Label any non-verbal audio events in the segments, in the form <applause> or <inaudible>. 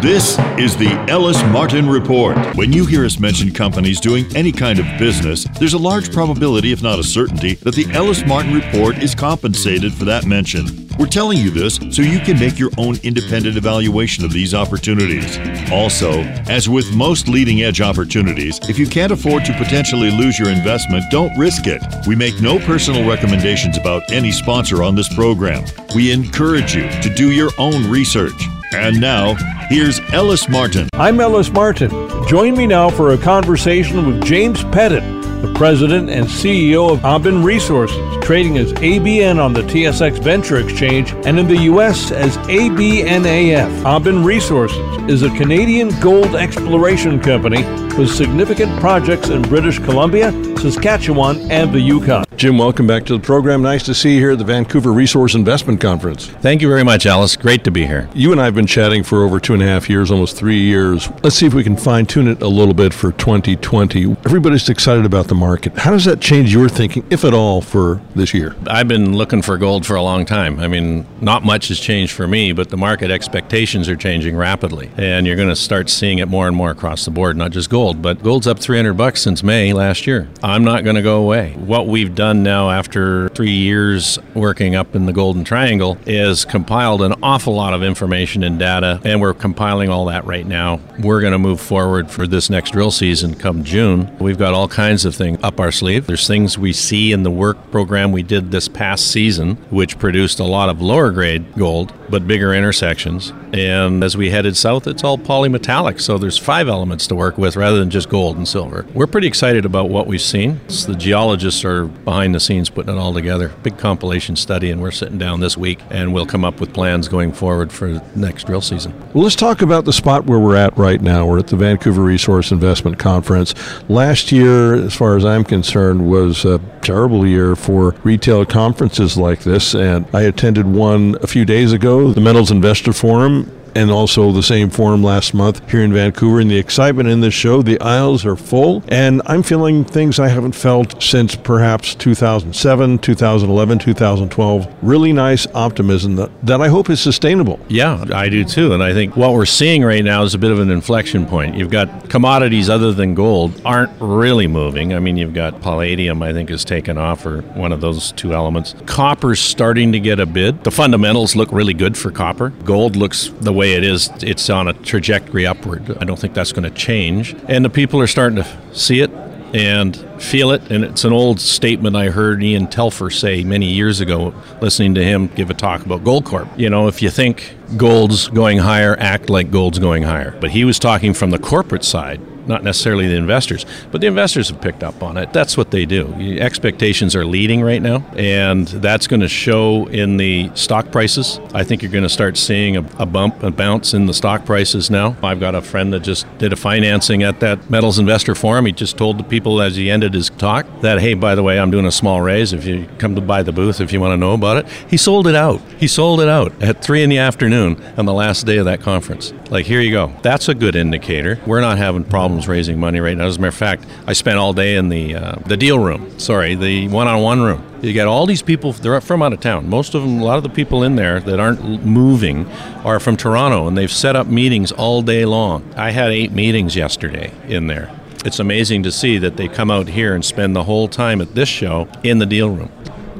This is the Ellis Martin Report. When you hear us mention companies doing any kind of business, there's a large probability, if not a certainty, that the Ellis Martin Report is compensated for that mention. We're telling you this so you can make your own independent evaluation of these opportunities. Also, as with most leading edge opportunities, if you can't afford to potentially lose your investment, don't risk it. We make no personal recommendations about any sponsor on this program. We encourage you to do your own research. And now, here's Ellis Martin. I'm Ellis Martin. Join me now for a conversation with James Pettit, the president and CEO of Aben Resources, trading as ABN on the TSX Venture Exchange and in the U.S. as ABNAF. Aben Resources is a Canadian gold exploration company with significant projects in British Columbia, Saskatchewan, and the Yukon. Jim, welcome back to the program. Nice to see you here at the Vancouver Resource Investment Conference. Thank you very much, Ellis. Great to be here. You and I have been chatting for over two and a half years, almost three years. Let's see if we can fine tune it a little bit for 2020. Everybody's excited about the market. How does that change your thinking, if at all, for this year? I've been looking for gold for a long time. I mean, not much has changed for me, but the market expectations are changing rapidly. And you're going to start seeing it more and more across the board, not just gold, but gold's up 300 bucks since May last year. I'm not going to go away. What we've done now after three years working up in the Golden Triangle is compiled an awful lot of information and data, and we're compiling all that right now. We're going to move forward for this next drill season come June. We've got all kinds of things up our sleeve. There's things we see in the work program we did this past season, which produced a lot of lower grade gold, but bigger intersections. And as we headed south, it's all polymetallic, so there's five elements to work with rather than just gold and silver. We're pretty excited about what we've seen. The geologists are behind the scenes putting it all together. Big compilation study, and we're sitting down this week, and we'll come up with plans going forward for next drill season. Well, let's talk about the spot where we're at right now. We're at the Vancouver Resource Investment Conference. Last year, as far as I'm concerned, was a terrible year for retail conferences like this, and I attended one a few days ago, the Metals Investor Forum and also the same forum last month here in Vancouver. And the excitement in this show, the aisles are full, and I'm feeling things I haven't felt since perhaps 2007, 2011, 2012. Really nice optimism that, that I hope is sustainable. Yeah, I do too. And I think what we're seeing right now is a bit of an inflection point. You've got commodities other than gold aren't really moving. I mean, you've got palladium, I think, has taken off, or one of those two elements. Copper's starting to get a bid. The fundamentals look really good for copper. Gold looks the way it is, it's on a trajectory upward. I don't think that's going to change. And the people are starting to see it and feel it. And it's an old statement I heard Ian Telfer say many years ago, listening to him give a talk about Goldcorp. You know, if you think gold's going higher, act like gold's going higher. But he was talking from the corporate side not necessarily the investors, but the investors have picked up on it. That's what they do. Expectations are leading right now, and that's going to show in the stock prices. I think you're going to start seeing a, a, bump, a bounce in the stock prices now. I've got a friend that just did a financing at that Metals Investor Forum. He just told the people as he ended his talk that, hey, by the way, I'm doing a small raise. If you come to buy the booth, if you want to know about it, he sold it out. He sold it out at three in the afternoon on the last day of that conference. Like, here you go. That's a good indicator. We're not having problems problems raising money right now. As a matter of fact, I spent all day in the uh, the deal room. Sorry, the one-on-one room. You got all these people. They're from out of town. Most of them, a lot of the people in there that aren't moving, are from Toronto, and they've set up meetings all day long. I had eight meetings yesterday in there. It's amazing to see that they come out here and spend the whole time at this show in the deal room.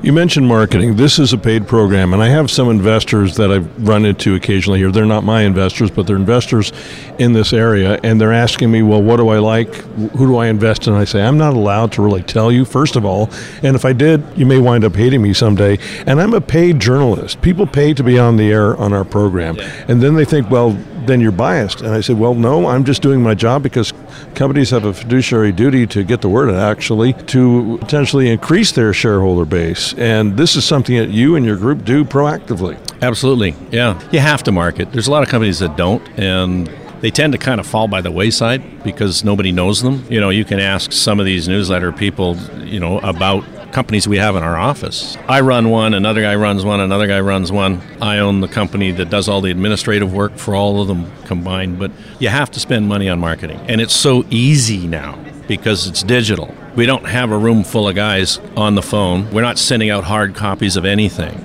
You mentioned marketing. This is a paid program, and I have some investors that I've run into occasionally here. They're not my investors, but they're investors in this area, and they're asking me, well, what do I like? Who do I invest in? And I say, I'm not allowed to really tell you, first of all. And if I did, you may wind up hating me someday. And I'm a paid journalist. People pay to be on the air on our program. Yeah. And then they think, well, then you're biased. And I said, well, no, I'm just doing my job because companies have a fiduciary duty to get the word out, actually, to potentially increase their shareholder base. And this is something that you and your group do proactively. Absolutely. Yeah. You have to market. There's a lot of companies that don't. And they tend to kind of fall by the wayside because nobody knows them. You know, you can ask some of these newsletter people, you know, about companies we have in our office. I run one, another guy runs one, another guy runs one. I own the company that does all the administrative work for all of them combined, but you have to spend money on marketing. And it's so easy now because it's digital. We don't have a room full of guys on the phone. We're not sending out hard copies of anything.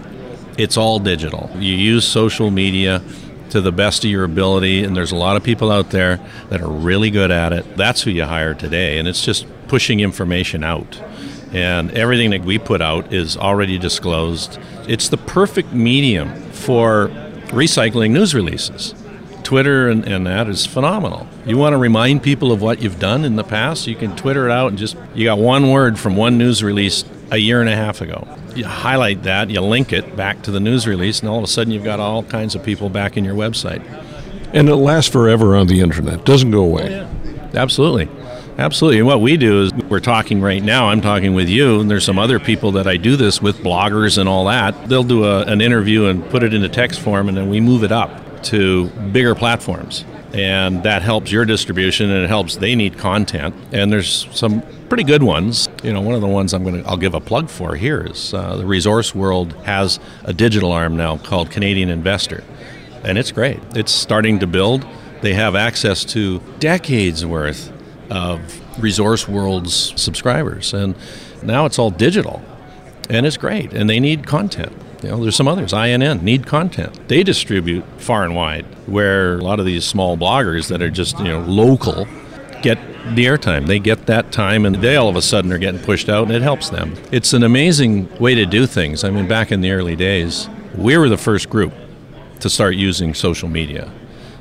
It's all digital. You use social media to the best of your ability. And there's a lot of people out there that are really good at it. That's who you hire today. And it's just pushing information out. And everything that we put out is already disclosed. It's the perfect medium for recycling news releases. Twitter and, and that is phenomenal. You want to remind people of what you've done in the past, you can Twitter it out and just, you got one word from one news release a year and a half ago. You highlight that, you link it back to the news release, and all of a sudden you've got all kinds of people back in your website. And it lasts forever on the internet, doesn't go away. Oh, yeah. Absolutely. Absolutely. What we do is we're talking right now, I'm talking with you, and there's some other people that I do this with, bloggers and all that. They'll do a, an interview and put it into text form, and then we move it up to bigger platforms. And that helps your distribution and it helps they need content. And there's some pretty good ones. You know, one of the ones I'm going to I'll give a plug for here is uh, the Resource World has a digital arm now called Canadian Investor, and it's great. It's starting to build. They have access to decades worth of Resource World's subscribers, and now it's all digital, and it's great. And they need content. You know, there's some others. INN need content. They distribute far and wide, where a lot of these small bloggers that are just you know local get the airtime. They get that time, and they all of a sudden are getting pushed out, and it helps them. It's an amazing way to do things. I mean, back in the early days, we were the first group to start using social media,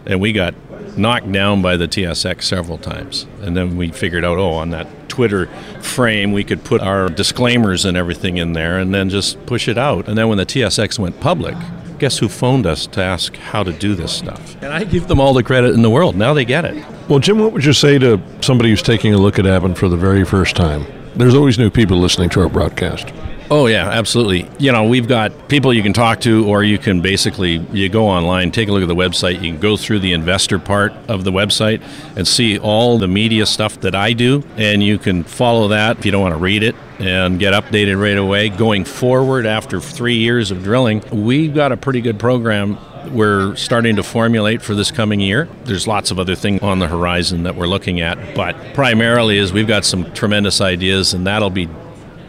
and we got knocked down by the TSX several times. And then we figured out, oh, on that Twitter frame, we could put our disclaimers and everything in there and then just push it out. And then when the TSX went public, guess who phoned us to ask how to do this stuff? And I give them all the credit in the world. Now they get it. Well, Jim, what would you say to somebody who's taking a look at Aben for the very first time? There's always new people listening to our broadcast. Oh yeah, absolutely. You know, we've got people you can talk to, or you can basically you go online, take a look at the website. You can go through the investor part of the website and see all the media stuff that I do, and you can follow that if you don't want to read it and get updated right away. Going forward, after three years of drilling, we've got a pretty good program we're starting to formulate for this coming year. There's lots of other things on the horizon that we're looking at, but primarily is we've got some tremendous ideas, and that'll be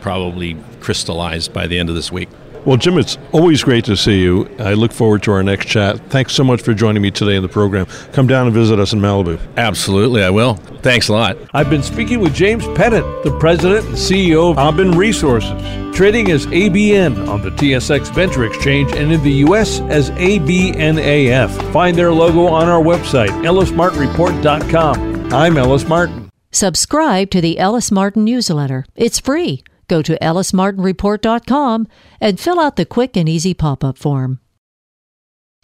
probably crystallized by the end of this week. Well, Jim, it's always great to see you. I look forward to our next chat. Thanks so much for joining me today in the program. Come down and visit us in Malibu. Absolutely, I will. Thanks a lot. I've been speaking with James Pettit, the president and CEO of Aben Resources, trading as ABN on the TSX Venture Exchange and in the U.S. as ABNAF. Find their logo on our website, ellismartinreport.com. I'm Ellis Martin. Subscribe to the Ellis Martin newsletter. It's free. Go to ellismartinreport.com and fill out the quick and easy pop up form.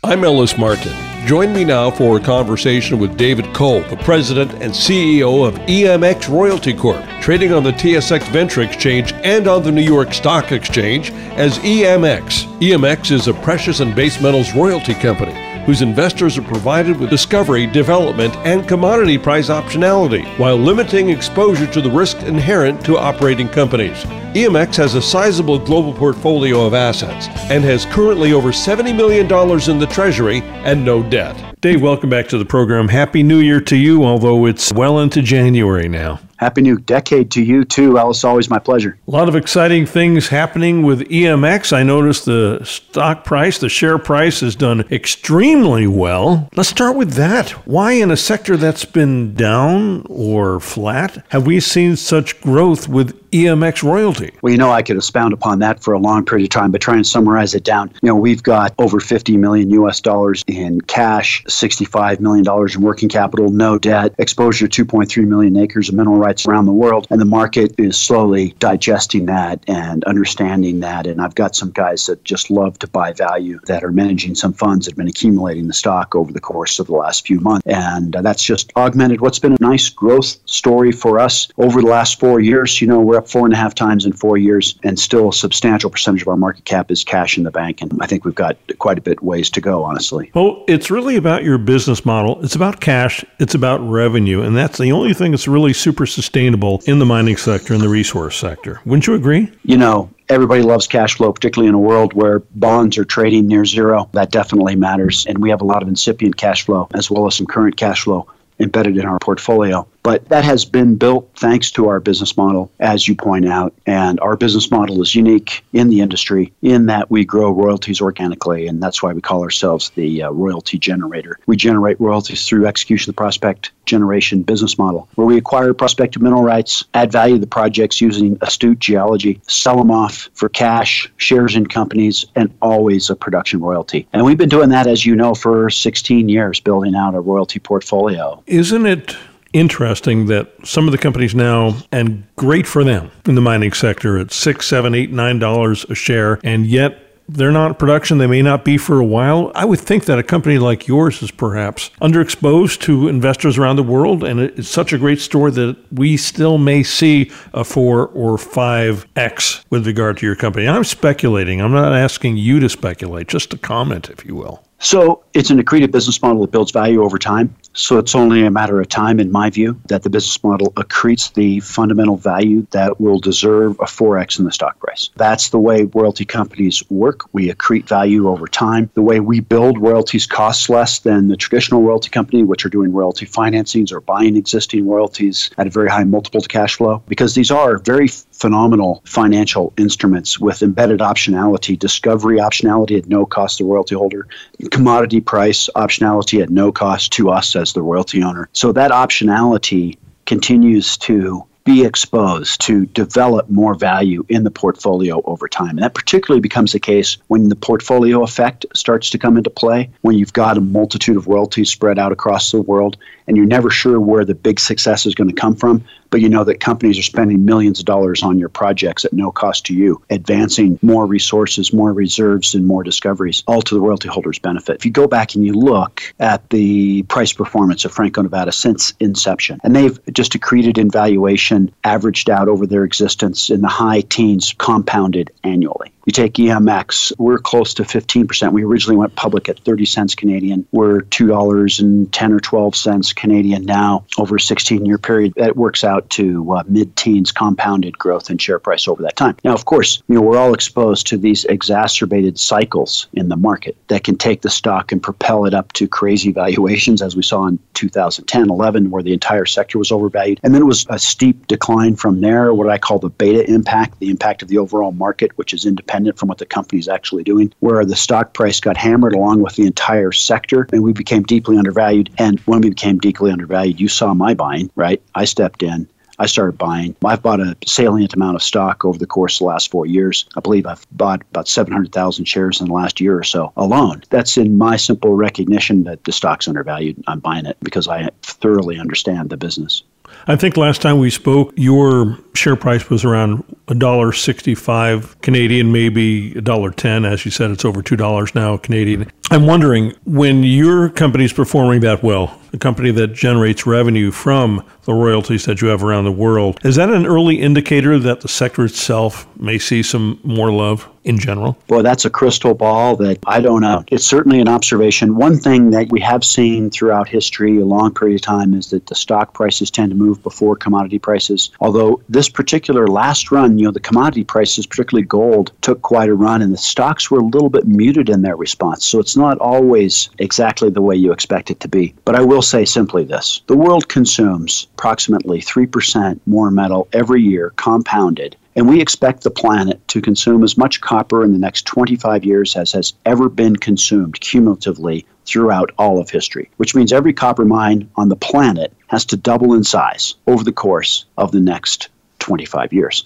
I'm Ellis Martin. Join me now for a conversation with David Cole, the president and CEO of EMX Royalty Corp, trading on the TSX Venture Exchange and on the New York Stock Exchange as EMX. EMX is a precious and base metals royalty company whose investors are provided with discovery, development, and commodity price optionality while limiting exposure to the risk inherent to operating companies. EMX has a sizable global portfolio of assets and has currently over $70 million in the Treasury and no debt. Dave, welcome back to the program. Happy New Year to you, although it's well into January now. Happy new decade to you too, Ellis. Always my pleasure. A lot of exciting things happening with EMX. I noticed the stock price, the share price has done extremely well. Let's start with that. Why, in a sector that's been down or flat, have we seen such growth with EMX royalty? Well, you know, I could expound upon that for a long period of time, but try and summarize it down. You know, we've got over 50 million US dollars in cash, 65 million dollars in working capital, no debt, exposure to 2.3 million acres of mineral rights around the world, and the market is slowly digesting that and understanding that. And I've got some guys that just love to buy value that are managing some funds that have been accumulating the stock over the course of the last few months, and uh, that's just augmented what's been a nice growth story for us over the last four years. You know, we're up four and a half times in four years, and still a substantial percentage of our market cap is cash in the bank. And I think we've got quite a bit ways to go, honestly. Well, it's really about your business model. It's about cash, it's about revenue. And that's the only thing that's really super sustainable in the mining sector and the resource sector. Wouldn't you agree? You know, everybody loves cash flow, particularly in a world where bonds are trading near zero. That definitely matters. And we have a lot of incipient cash flow as well as some current cash flow embedded in our portfolio. But that has been built thanks to our business model, as you point out. And our business model is unique in the industry in that we grow royalties organically. And that's why we call ourselves the uh, royalty generator. We generate royalties through execution of the prospect generation business model, where we acquire prospective mineral rights, add value to the projects using astute geology, sell them off for cash, shares in companies, and always a production royalty. And we've been doing that, as you know, for 16 years, building out a royalty portfolio. Isn't it interesting that some of the companies now, and great for them in the mining sector, at six, seven, eight, nine dollars a share, and yet they're not in production. They may not be for a while. I would think that a company like yours is perhaps underexposed to investors around the world, and it's such a great story that we still may see a four or five X with regard to your company. I'm speculating. I'm not asking you to speculate, just a comment, if you will. So it's an accretive business model that builds value over time. So it's only a matter of time, in my view, that the business model accretes the fundamental value that will deserve a 4x in the stock price. That's the way royalty companies work. We accrete value over time. The way we build royalties costs less than the traditional royalty company, which are doing royalty financings or buying existing royalties at a very high multiple to cash flow, because these are very phenomenal financial instruments with embedded optionality, discovery optionality at no cost to the royalty holder, commodity price optionality at no cost to us as the royalty owner. So that optionality continues to be exposed to develop more value in the portfolio over time. And that particularly becomes the case when the portfolio effect starts to come into play, when you've got a multitude of royalties spread out across the world and you're never sure where the big success is going to come from, but you know that companies are spending millions of dollars on your projects at no cost to you, advancing more resources, more reserves, and more discoveries, all to the royalty holders' benefit. If you go back and you look at the price performance of Franco Nevada since inception, and they've just accreted in valuation, averaged out over their existence in the high teens, compounded annually. You take EMX, we're close to 15%. We originally went public at 30 cents Canadian. We're $2.10 or 12 cents Canadian now over a 16 year period. That works out to uh, mid teens compounded growth in share price over that time. Now, of course, you know, we're all exposed to these exacerbated cycles in the market that can take the stock and propel it up to crazy valuations, as we saw in 2010 11, where the entire sector was overvalued. And then it was a steep decline from there, what I call the beta impact, the impact of the overall market, which is independent independent from what the company's actually doing, where the stock price got hammered along with the entire sector and we became deeply undervalued. And when we became deeply undervalued, you saw my buying, right? I stepped in. I started buying. I've bought a salient amount of stock over the course of the last four years. I believe I've bought about 700,000 shares in the last year or so alone. That's in my simple recognition that the stock's undervalued. I'm buying it because I thoroughly understand the business. I think last time we spoke, your share price was around $1.65 Canadian, maybe $1.10. As you said, it's over $2 now Canadian. I'm wondering when your company's performing that well, a company that generates revenue from the royalties that you have around the world, is that an early indicator that the sector itself may see some more love in general? Boy, that's a crystal ball that I don't know. It's certainly an observation. One thing that we have seen throughout history, a long period of time, is that the stock prices tend to move before commodity prices. Although this particular last run, you know, the commodity prices, particularly gold, took quite a run and the stocks were a little bit muted in their response. So it's not always exactly the way you expect it to be. But I will say simply this the world consumes approximately 3% more metal every year, compounded. And we expect the planet to consume as much copper in the next 25 years as has ever been consumed cumulatively throughout all of history, which means every copper mine on the planet has to double in size over the course of the next 25 years.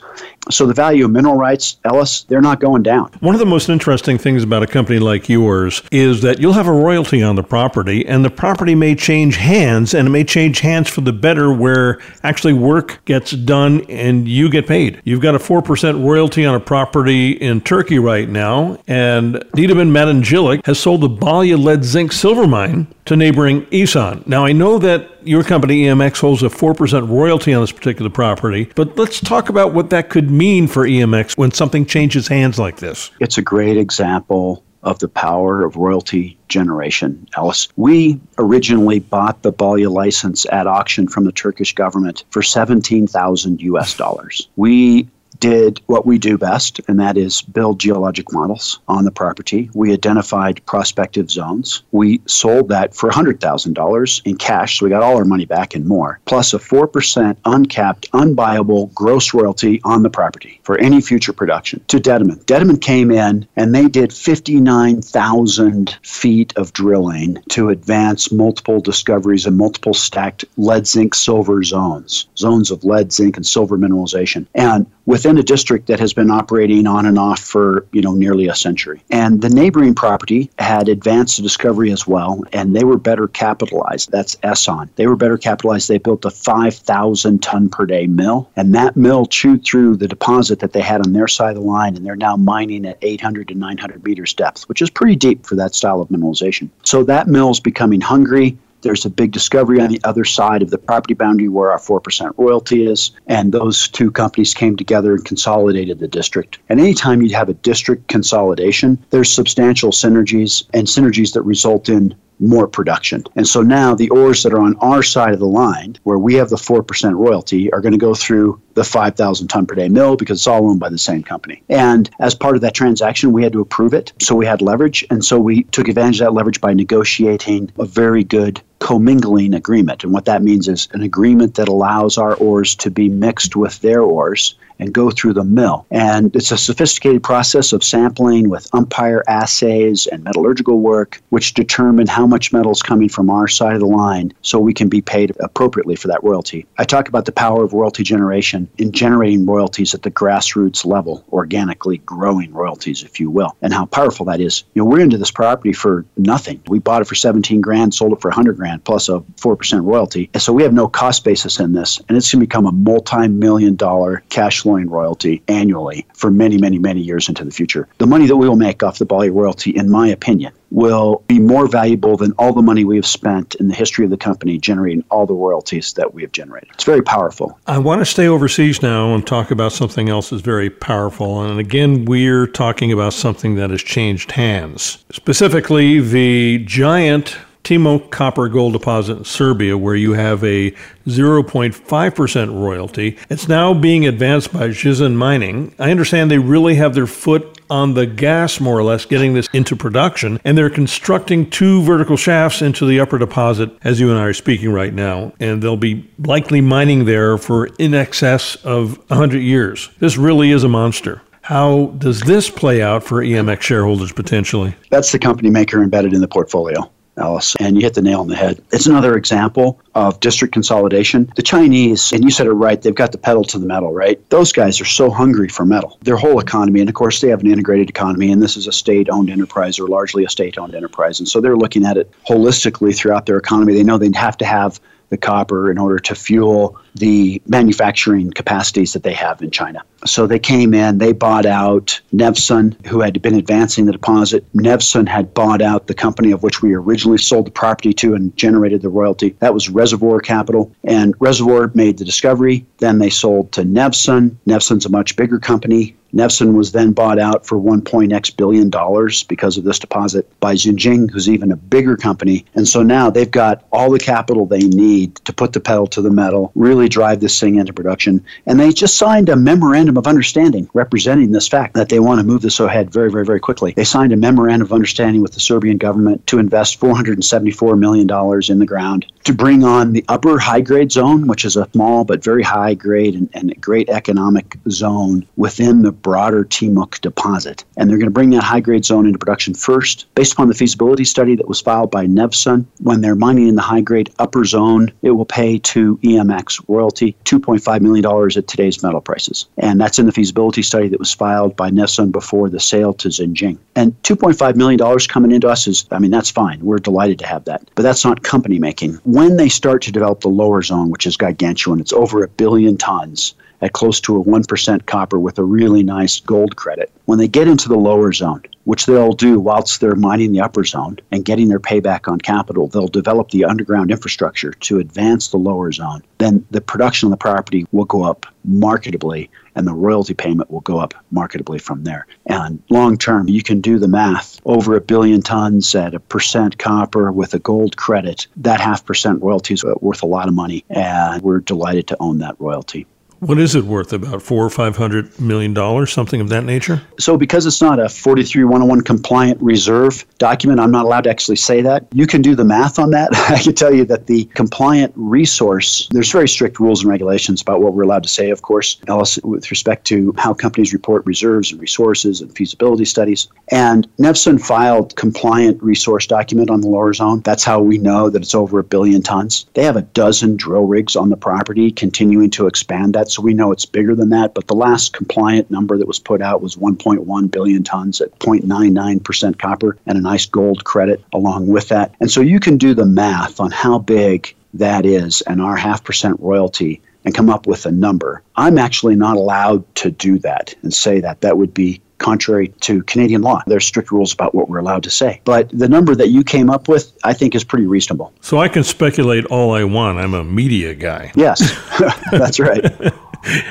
So the value of mineral rights, Ellis, they're not going down. One of the most interesting things about a company like yours is that you'll have a royalty on the property, and the property may change hands, and it may change hands for the better where actually work gets done and you get paid. You've got a 4% royalty on a property in Turkey right now, and Dedeman Madencilik has sold the Balya lead zinc silver mine to neighboring Esan. Now, I know that your company, EMX, holds a 4% royalty on this particular property, but let's talk about what that could mean for EMX when something changes hands like this. It's a great example of the power of royalty generation, Ellis. We originally bought the Balya license at auction from the Turkish government for 17,000 US dollars. We did what we do best, and that is build geologic models on the property. We identified prospective zones. We sold that for $100,000 in cash, so we got all our money back and more, plus a 4% uncapped, unbuyable gross royalty on the property for any future production to Dedeman. Dedeman came in and they did 59,000 feet of drilling to advance multiple discoveries and multiple stacked lead, zinc, silver zones, zones of lead, zinc, and silver mineralization. And within a district that has been operating on and off for you know nearly a century. And the neighboring property had advanced discovery as well, and they were better capitalized. That's Esan. They were better capitalized. They built a 5,000 ton per day mill, and that mill chewed through the deposit that they had on their side of the line, and they're now mining at 800 to 900 meters depth, which is pretty deep for that style of mineralization. So that mill's becoming hungry. There's a big discovery on the other side of the property boundary where our 4% royalty is. And those two companies came together and consolidated the district. And anytime you have a district consolidation, there's substantial synergies and synergies that result in more production. And so now the ores that are on our side of the line, where we have the 4% royalty, are going to go through the 5,000 ton per day mill because it's all owned by the same company. And as part of that transaction, we had to approve it. So we had leverage. And so we took advantage of that leverage by negotiating a very good commingling agreement. And what that means is an agreement that allows our ores to be mixed with their ores and go through the mill. And it's a sophisticated process of sampling with umpire assays and metallurgical work, which determine how much metal is coming from our side of the line so we can be paid appropriately for that royalty. I talk about the power of royalty generation in generating royalties at the grassroots level, organically growing royalties, if you will, and how powerful that is. You know, we're into this property for nothing. We bought it for 17 grand, sold it for 100 grand, plus a 4% royalty. And so we have no cost basis in this, and it's going to become a multi million dollar cash royalty annually for many, many, many years into the future. The money that we will make off the Balya royalty, in my opinion, will be more valuable than all the money we have spent in the history of the company generating all the royalties that we have generated. It's very powerful. I want to stay overseas now and talk about something else that's very powerful. And again, we're talking about something that has changed hands. Specifically, the giant Timok copper gold deposit in Serbia, where you have a 0.5% royalty. It's now being advanced by Zijin Mining. I understand they really have their foot on the gas, more or less, getting this into production, and they're constructing two vertical shafts into the upper deposit as you and I are speaking right now. And they'll be likely mining there for in excess of 100 years. This really is a monster. How does this play out for EMX shareholders potentially? That's the company maker embedded in the portfolio. Ellis, and you hit the nail on the head. It's another example of district consolidation. The Chinese, and you said it right, they've got the pedal to the metal, right? Those guys are so hungry for metal. Their whole economy, and of course, they have an integrated economy, and this is a state owned enterprise or largely a state owned enterprise. And so they're looking at it holistically throughout their economy. They know they'd have to have the copper in order to fuel the manufacturing capacities that they have in China. So they came in, they bought out Nevsun, who had been advancing the deposit. Nevsun had bought out the company of which we originally sold the property to and generated the royalty. That was Reservoir Capital. And Reservoir made the discovery. Then they sold to Nevsun. Nevsun's a much bigger company. Nevsun was then bought out for 1.x billion dollars because of this deposit by Zijin, who's even a bigger company. And so now they've got all the capital they need to put the pedal to the metal, really drive this thing into production. And they just signed a memorandum of understanding representing this fact that they want to move this ahead very, very, very quickly. They signed a memorandum of understanding with the Serbian government to invest $474 million in the ground to bring on the upper high grade zone, which is a small but very high grade and, and great economic zone within the broader Timok deposit. And they're going to bring that high grade zone into production first. Based upon the feasibility study that was filed by Nevsun, when they're mining in the high grade upper zone, it will pay to EMX royalty $2.5 million at today's metal prices. And that's in the feasibility study that was filed by Nevsun before the sale to Zijin. And $2.5 million coming into us is, I mean, that's fine. We're delighted to have that. But that's not company making. When they start to develop the lower zone, which is gargantuan, it's over a billion tons at close to a 1% copper with a really nice gold credit. When they get into the lower zone, which they'll do whilst they're mining the upper zone and getting their payback on capital, they'll develop the underground infrastructure to advance the lower zone. Then the production of the property will go up marketably and the royalty payment will go up marketably from there. And long term, you can do the math. Over a billion tons at a percent copper with a gold credit, that half percent royalty is worth a lot of money, and we're delighted to own that royalty. What is it worth? About four or five hundred million dollars, something of that nature? So, because it's not a 43101 compliant reserve document, I'm not allowed to actually say that. You can do the math on that. <laughs> I can tell you that the compliant resource, there's very strict rules and regulations about what we're allowed to say, of course, with respect to how companies report reserves and resources and feasibility studies. And Nevsun filed compliant resource document on the lower zone. That's how we know that it's over a billion tons. They have a dozen drill rigs on the property, continuing to expand that, so we know it's bigger than that. But the last compliant number that was put out was 1.1 billion tons at 0.99% copper and a nice gold credit along with that. And so you can do the math on how big that is and our half percent royalty and come up with a number. I'm actually not allowed to do that and say that. That would be contrary to Canadian law. There's strict rules about what we're allowed to say. But the number that you came up with, I think, is pretty reasonable. So I can speculate all I want. I'm a media guy. Yes, <laughs> that's right. <laughs>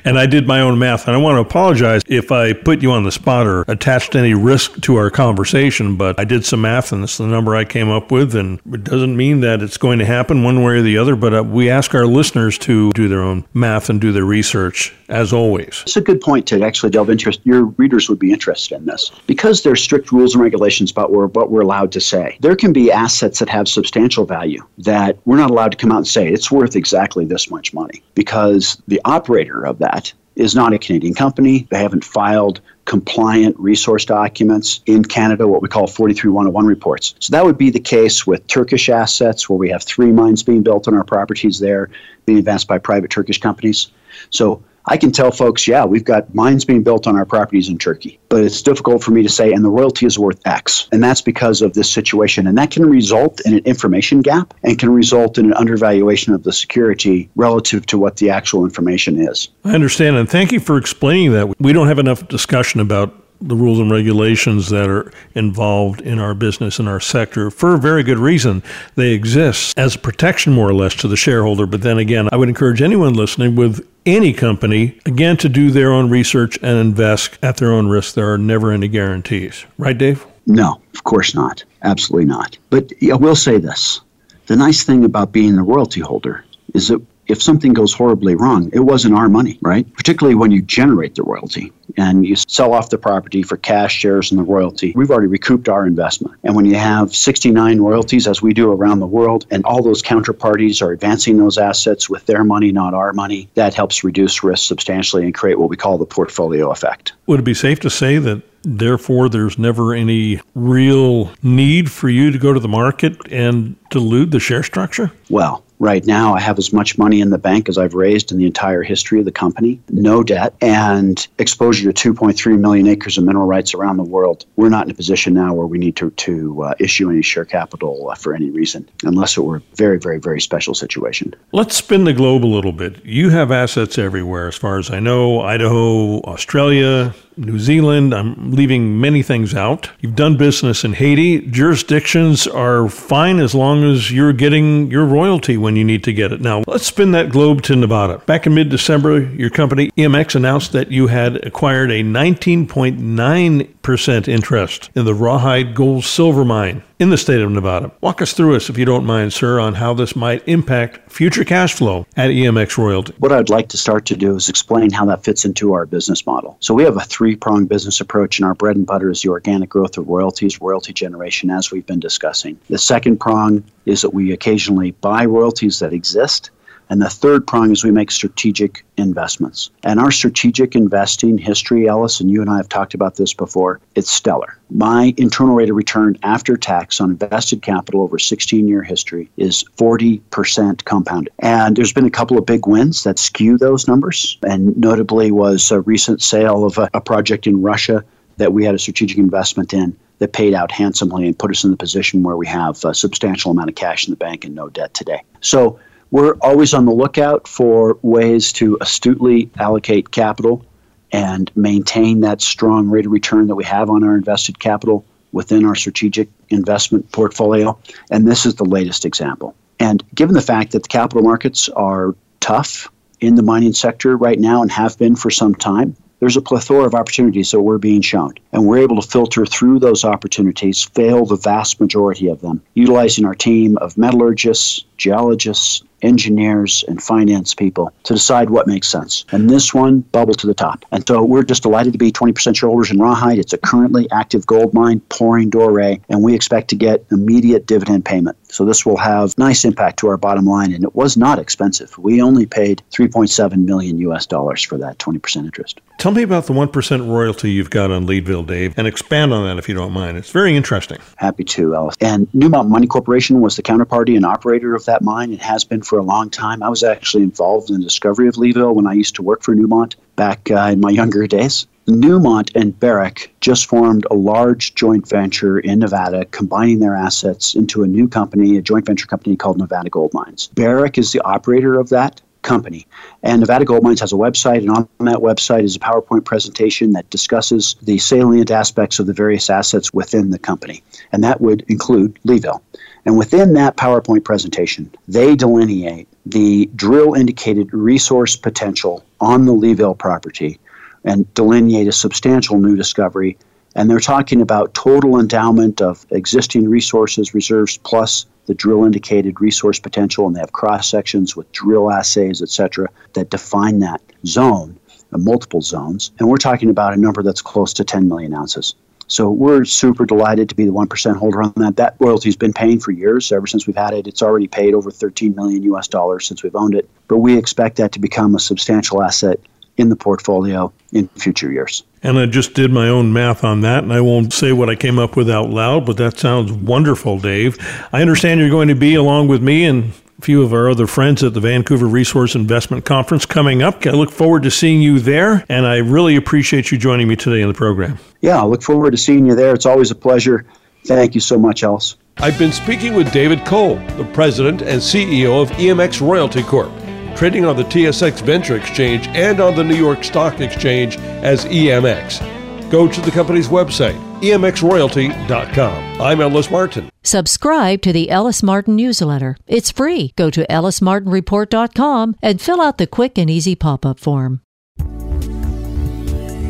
and I did my own math. And I want to apologize if I put you on the spot or attached any risk to our conversation, but I did some math and it's the number I came up with. And it doesn't mean that it's going to happen one way or the other, but uh, we ask our listeners to do their own math and do their research, as always. It's a good point to actually delve into. Your readers would be interested in this. Because there are strict rules and regulations about what we're allowed to say, there can be assets that have substantial value that we're not allowed to come out and say it's worth exactly this much money because the operator of that is not a Canadian company. They haven't filed compliant resource documents in Canada, what we call 43101 reports. So that would be the case with Turkish assets, where we have three mines being built on our properties there, being advanced by private Turkish companies. So I can tell folks, yeah, we've got mines being built on our properties in Turkey, but it's difficult for me to say, and the royalty is worth X. And that's because of this situation. And that can result in an information gap and can result in an undervaluation of the security relative to what the actual information is. I understand. And thank you for explaining that. We don't have enough discussion about the rules and regulations that are involved in our business and our sector for a very good reason. They exist as protection, more or less, to the shareholder. But then again, I would encourage anyone listening with any company, again, to do their own research and invest at their own risk. There are never any guarantees. Right, Dave? No, of course not. Absolutely not. But I will say this the nice thing about being the royalty holder is that if something goes horribly wrong, it wasn't our money, right? Particularly when you generate the royalty and you sell off the property for cash shares and the royalty. We've already recouped our investment. And when you have 69 royalties, as we do around the world, and all those counterparties are advancing those assets with their money, not our money, that helps reduce risk substantially and create what we call the portfolio effect. Would it be safe to say that Therefore, there's never any real need for you to go to the market and dilute the share structure? Well, Right now, I have as much money in the bank as I've raised in the entire history of the company, no debt, and exposure to 2.3 million acres of mineral rights around the world. We're not in a position now where we need to, to uh, issue any share capital uh, for any reason, unless it were a very, very, very special situation. Let's spin the globe a little bit. You have assets everywhere, as far as I know Idaho, Australia, New Zealand. I'm leaving many things out. You've done business in Haiti. Jurisdictions are fine as long as you're getting your royalty when you need to get it. Now, let's spin that globe to Nevada. Back in mid December, your company EMX announced that you had acquired a 19.9% interest in the Rawhide Gold Silver Mine in the state of Nevada. Walk us through us, if you don't mind, sir, on how this might impact future cash flow at EMX Royalty. What I'd like to start to do is explain how that fits into our business model. So we have a three pronged business approach, and our bread and butter is the organic growth of royalties, royalty generation, as we've been discussing. The second prong is that we occasionally buy royalties that exist and the third prong is we make strategic investments. And our strategic investing history, Ellis, and you and I have talked about this before, it's stellar. My internal rate of return after tax on invested capital over 16 year history is 40% compounded. And there's been a couple of big wins that skew those numbers, and notably was a recent sale of a, a project in Russia that we had a strategic investment in that paid out handsomely and put us in the position where we have a substantial amount of cash in the bank and no debt today. So we're always on the lookout for ways to astutely allocate capital and maintain that strong rate of return that we have on our invested capital within our strategic investment portfolio. And this is the latest example. And given the fact that the capital markets are tough in the mining sector right now and have been for some time, there's a plethora of opportunities that we're being shown. And we're able to filter through those opportunities, fail the vast majority of them, utilizing our team of metallurgists, geologists, engineers, and finance people to decide what makes sense. And this one bubbled to the top. And so we're just delighted to be 20% shareholders in Rawhide. It's a currently active gold mine pouring doré, and we expect to get immediate dividend payment. So this will have nice impact to our bottom line, and it was not expensive. We only paid 3.7 million US dollars for that 20% interest. Tell me about the 1% royalty you've got on Leeville, Dave, and expand on that if you don't mind. It's very interesting. Happy to, Ellis. And Newmont Mining Corporation was the counterparty and operator of that mine. It has been for a long time. I was actually involved in the discovery of Leeville when I used to work for Newmont back uh, in my <laughs> younger days. Newmont and Barrick just formed a large joint venture in Nevada, combining their assets into a new company, a joint venture company called Nevada Gold Mines. Barrick is the operator of that company. And Nevada Gold Mines has a website, and on that website is a PowerPoint presentation that discusses the salient aspects of the various assets within the company. And that would include Leeville. And within that PowerPoint presentation, they delineate the drill indicated resource potential on the Leeville property and delineate a substantial new discovery. And they're talking about total endowment of existing resources, reserves, plus the drill indicated resource potential. And they have cross sections with drill assays, et cetera, that define that zone, uh, multiple zones. And we're talking about a number that's close to 10 million ounces. So we're super delighted to be the 1% holder on that. That royalty's been paying for years. Ever since we've had it, it's already paid over 13 million US dollars since we've owned it. But we expect that to become a substantial asset in the portfolio in future years. And I just did my own math on that, and I won't say what I came up with out loud, but that sounds wonderful, Dave. I understand you're going to be along with me and few of our other friends at the Vancouver Resource Investment Conference coming up. I look forward to seeing you there, and I really appreciate you joining me today in the program. Yeah, I look forward to seeing you there. It's always a pleasure. Thank you so much, Ellis. I've been speaking with David Cole, the president and CEO of EMX Royalty Corp trading on the TSX Venture Exchange and on the New York Stock Exchange as EMX. Go to the company's website, emxroyalty.com. I'm Ellis Martin. Subscribe to the Ellis Martin newsletter. It's free. Go to ellismartinreport.com and fill out the quick and easy pop up form.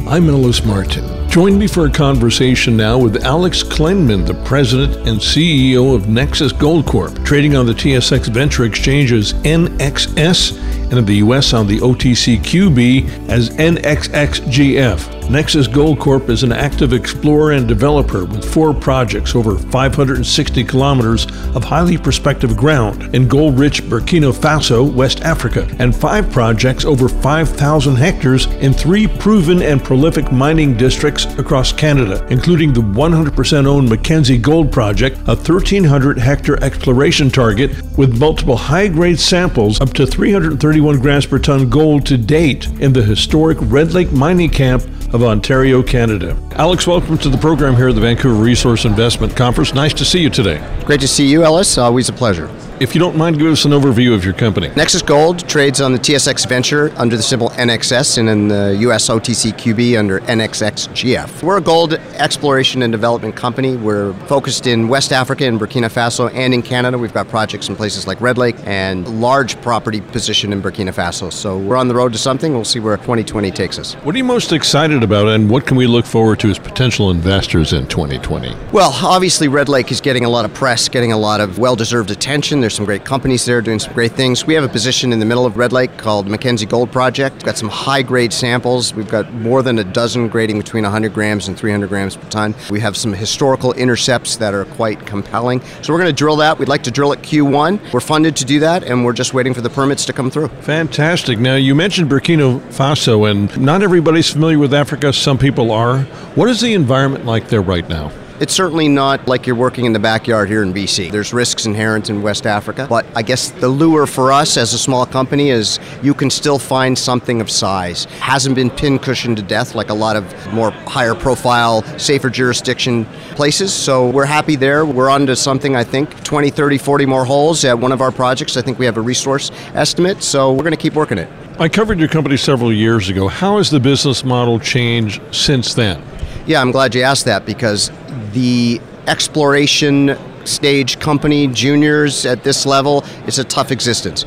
I'm Ellis Martin. Join me for a conversation now with Alex Klenman, the president and CEO of Nexus Gold Corp, trading on the TSX Venture Exchange as NXS and in the US on the OTCQB as NXXGF. Nexus Gold Corp is an active explorer and developer with four projects over 560 kilometers of highly prospective ground in gold rich Burkina Faso, West Africa, and five projects over 5,000 hectares in three proven and prolific mining districts across Canada, including the 100% owned Mackenzie Gold Project, a 1,300 hectare exploration target with multiple high grade samples up to 331 grams per ton gold to date in the historic Red Lake mining camp of Ontario, Canada. Alex, welcome to the program here at the Vancouver Resource Investment Conference. Nice to see you today. Great to see you, Ellis. Always a pleasure. If you don't mind, give us an overview of your company. Nexus Gold trades on the TSX Venture under the symbol NXS and in the US OTCQB under NXXGF. We're a gold exploration and development company. We're focused in West Africa and Burkina Faso and in Canada. We've got projects in places like Red Lake and large property position in Burkina Faso. So we're on the road to something. We'll see where 2020 takes us. What are you most excited about and what can we look forward to as potential investors in 2020? Well, obviously Red Lake is getting a lot of press, getting a lot of well-deserved attention. There's some great companies there doing some great things. We have a position in the middle of Red Lake called Mackenzie Gold Project. We've got some high grade samples. We've got more than a dozen grading between 100 grams and 300 grams per ton. We have some historical intercepts that are quite compelling. So we're going to drill that. We'd like to drill at Q1. We're funded to do that, and we're just waiting for the permits to come through. Fantastic. Now, you mentioned Burkina Faso, and not everybody's familiar with Africa. Some people are. What is the environment like there right now? It's certainly not like you're working in the backyard here in BC. There's risks inherent in West Africa, but I guess the lure for us as a small company is you can still find something of size. Hasn't been pincushioned to death like a lot of more higher profile, safer jurisdiction places. So we're happy there. We're on to something, I think, 20, 30, 40 more holes at one of our projects. I think we have a resource estimate, so we're going to keep working it. I covered your company several years ago. How has the business model changed since then? Yeah, I'm glad you asked that because the exploration stage company, juniors at this level, it's a tough existence.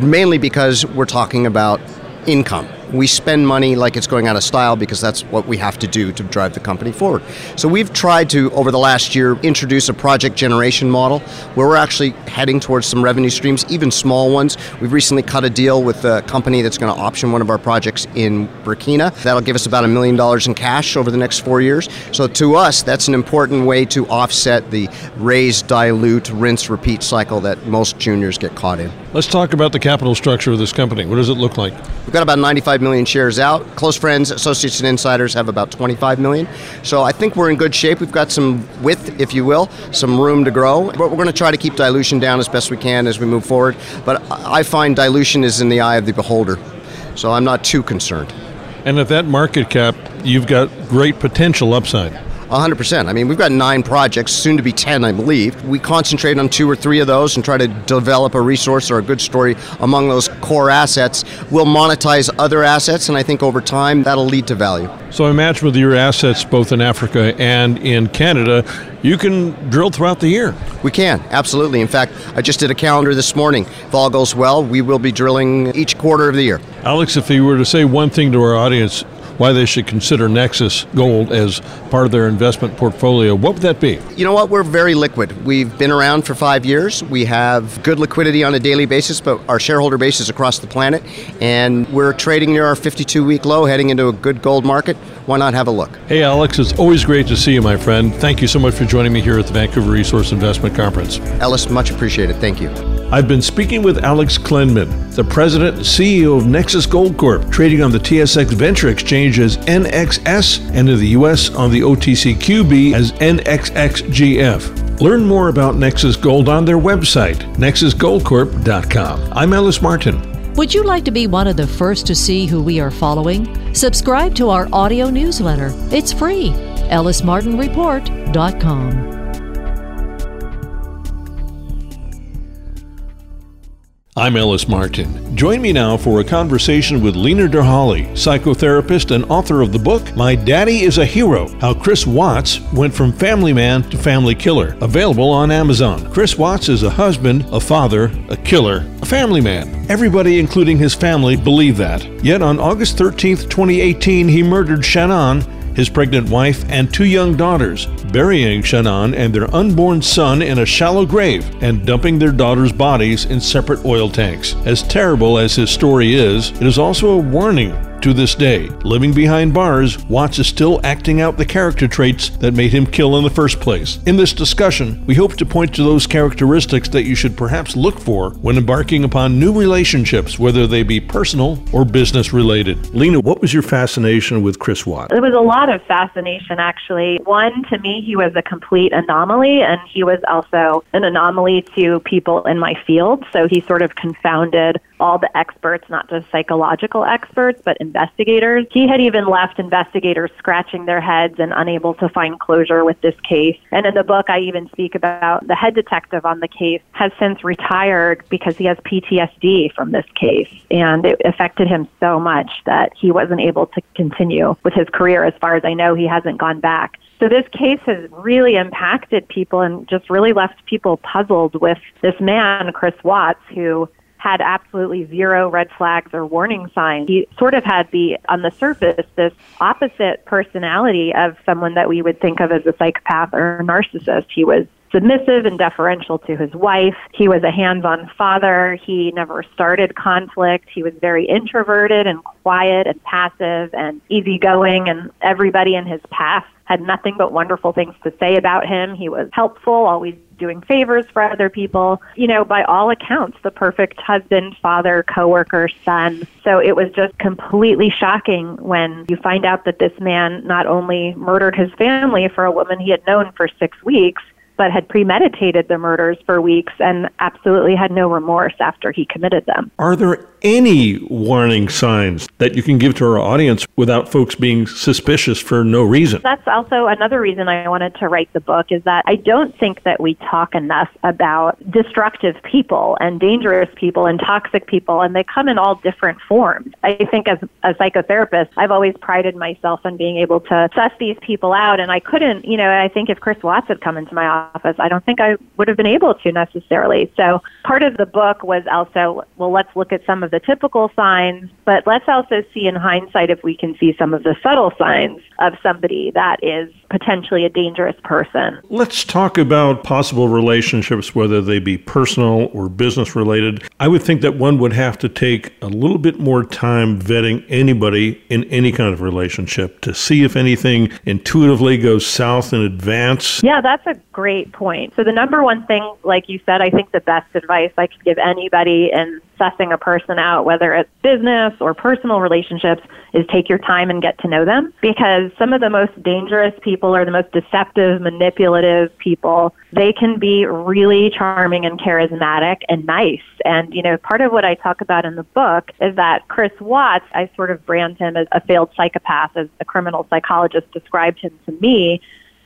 Mainly because we're talking about income. We spend money like it's going out of style because that's what we have to do to drive the company forward. So we've tried to, over the last year, introduce a project generation model where we're actually heading towards some revenue streams, even small ones. We've recently cut a deal with a company that's going to option one of our projects in Burkina. That'll give us about a million dollars in cash over the next four years. So to us, that's an important way to offset the raise, dilute, rinse, repeat cycle that most juniors get caught in. Let's talk about the capital structure of this company. What does it look like? We've got about 95 million shares out. Close friends, associates, and insiders have about 25 million. So I think we're in good shape. We've got some width, if you will, some room to grow. But we're going to try to keep dilution down as best we can as we move forward. But I find dilution is in the eye of the beholder. So I'm not too concerned. And at that market cap, you've got great potential upside. 100%. I mean, we've got nine projects, soon to be 10, I believe. We concentrate on two or three of those and try to develop a resource or a good story among those core assets. We'll monetize other assets, and I think over time that'll lead to value. So I imagine with your assets both in Africa and in Canada, you can drill throughout the year. We can, absolutely. In fact, I just did a calendar this morning. If all goes well, we will be drilling each quarter of the year. Alex, if you were to say one thing to our audience, why they should consider Nexus Gold as part of their investment portfolio, what would that be? You know what? We're very liquid. We've been around for five years. We have good liquidity on a daily basis, but our shareholder base is across the planet, and we're trading near our 52 week low, heading into a good gold market. Why not have a look? Hey, Alex, it's always great to see you, my friend. Thank you so much for joining me here at the Vancouver Resource Investment Conference. Ellis, much appreciated. Thank you. I've been speaking with Alex Klenman, the president and CEO of Nexus Gold Corp, trading on the TSX Venture Exchange as NXS and in the US on the OTCQB as NXXGF. Learn more about Nexus Gold on their website, nexusgoldcorp.com. I'm Ellis Martin. Would you like to be one of the first to see who we are following? Subscribe to our audio newsletter. It's free. ellismartinreport.com. I'm Ellis Martin. Join me now for a conversation with Lena Derhally, psychotherapist and author of the book My Daddy is a Hero How Chris Watts Went from Family Man to Family Killer. Available on Amazon. Chris Watts is a husband, a father, a killer, a family man. Everybody, including his family, believe that. Yet on August 13, 2018, he murdered Shanann his pregnant wife, and two young daughters, burying Shanann and their unborn son in a shallow grave and dumping their daughters' bodies in separate oil tanks. As terrible as his story is, it is also a warning to this day, living behind bars, Watts is still acting out the character traits that made him kill in the first place. In this discussion, we hope to point to those characteristics that you should perhaps look for when embarking upon new relationships, whether they be personal or business related. Lena, what was your fascination with Chris Watts? There was a lot of fascination, actually. One, to me, he was a complete anomaly, and he was also an anomaly to people in my field. So he sort of confounded all the experts, not just psychological experts, but investigators. He had even left investigators scratching their heads and unable to find closure with this case. And in the book, I even speak about the head detective on the case has since retired because he has PTSD from this case. And it affected him so much that he wasn't able to continue with his career. As far as I know, he hasn't gone back. So this case has really impacted people and just really left people puzzled with this man, Chris Watts, who had absolutely zero red flags or warning signs. He sort of had the, on the surface, this opposite personality of someone that we would think of as a psychopath or a narcissist. He was submissive and deferential to his wife. He was a hands on father. He never started conflict. He was very introverted and quiet and passive and easygoing, and everybody in his past had nothing but wonderful things to say about him. He was helpful, always doing favors for other people. You know, by all accounts, the perfect husband, father, coworker, son. So it was just completely shocking when you find out that this man not only murdered his family for a woman he had known for six weeks, but had premeditated the murders for weeks and absolutely had no remorse after he committed them. Are there any warning signs that you can give to our audience without folks being suspicious for no reason? That's also another reason I wanted to write the book is that I don't think that we talk enough about destructive people and dangerous people and toxic people, and they come in all different forms. I think as a psychotherapist, I've always prided myself on being able to suss these people out, and I couldn't, you know, I think if Chris Watts had come into my office, I don't think I would have been able to necessarily. So part of the book was also, well, let's look at some of the typical signs, but let's also see in hindsight if we can see some of the subtle signs of somebody that is potentially a dangerous person. Let's talk about possible relationships, whether they be personal or business related. I would think that one would have to take a little bit more time vetting anybody in any kind of relationship to see if anything intuitively goes south in advance. Yeah, that's a great point. So, the number one thing, like you said, I think the best advice I could give anybody in sussing a person out, whether it's business or personal relationships, is take your time and get to know them because some of the most dangerous people are the most deceptive, manipulative people. They can be really charming and charismatic and nice. And, you know, part of what I talk about in the book is that Chris Watts, I sort of brand him as a failed psychopath, as a criminal psychologist described him to me,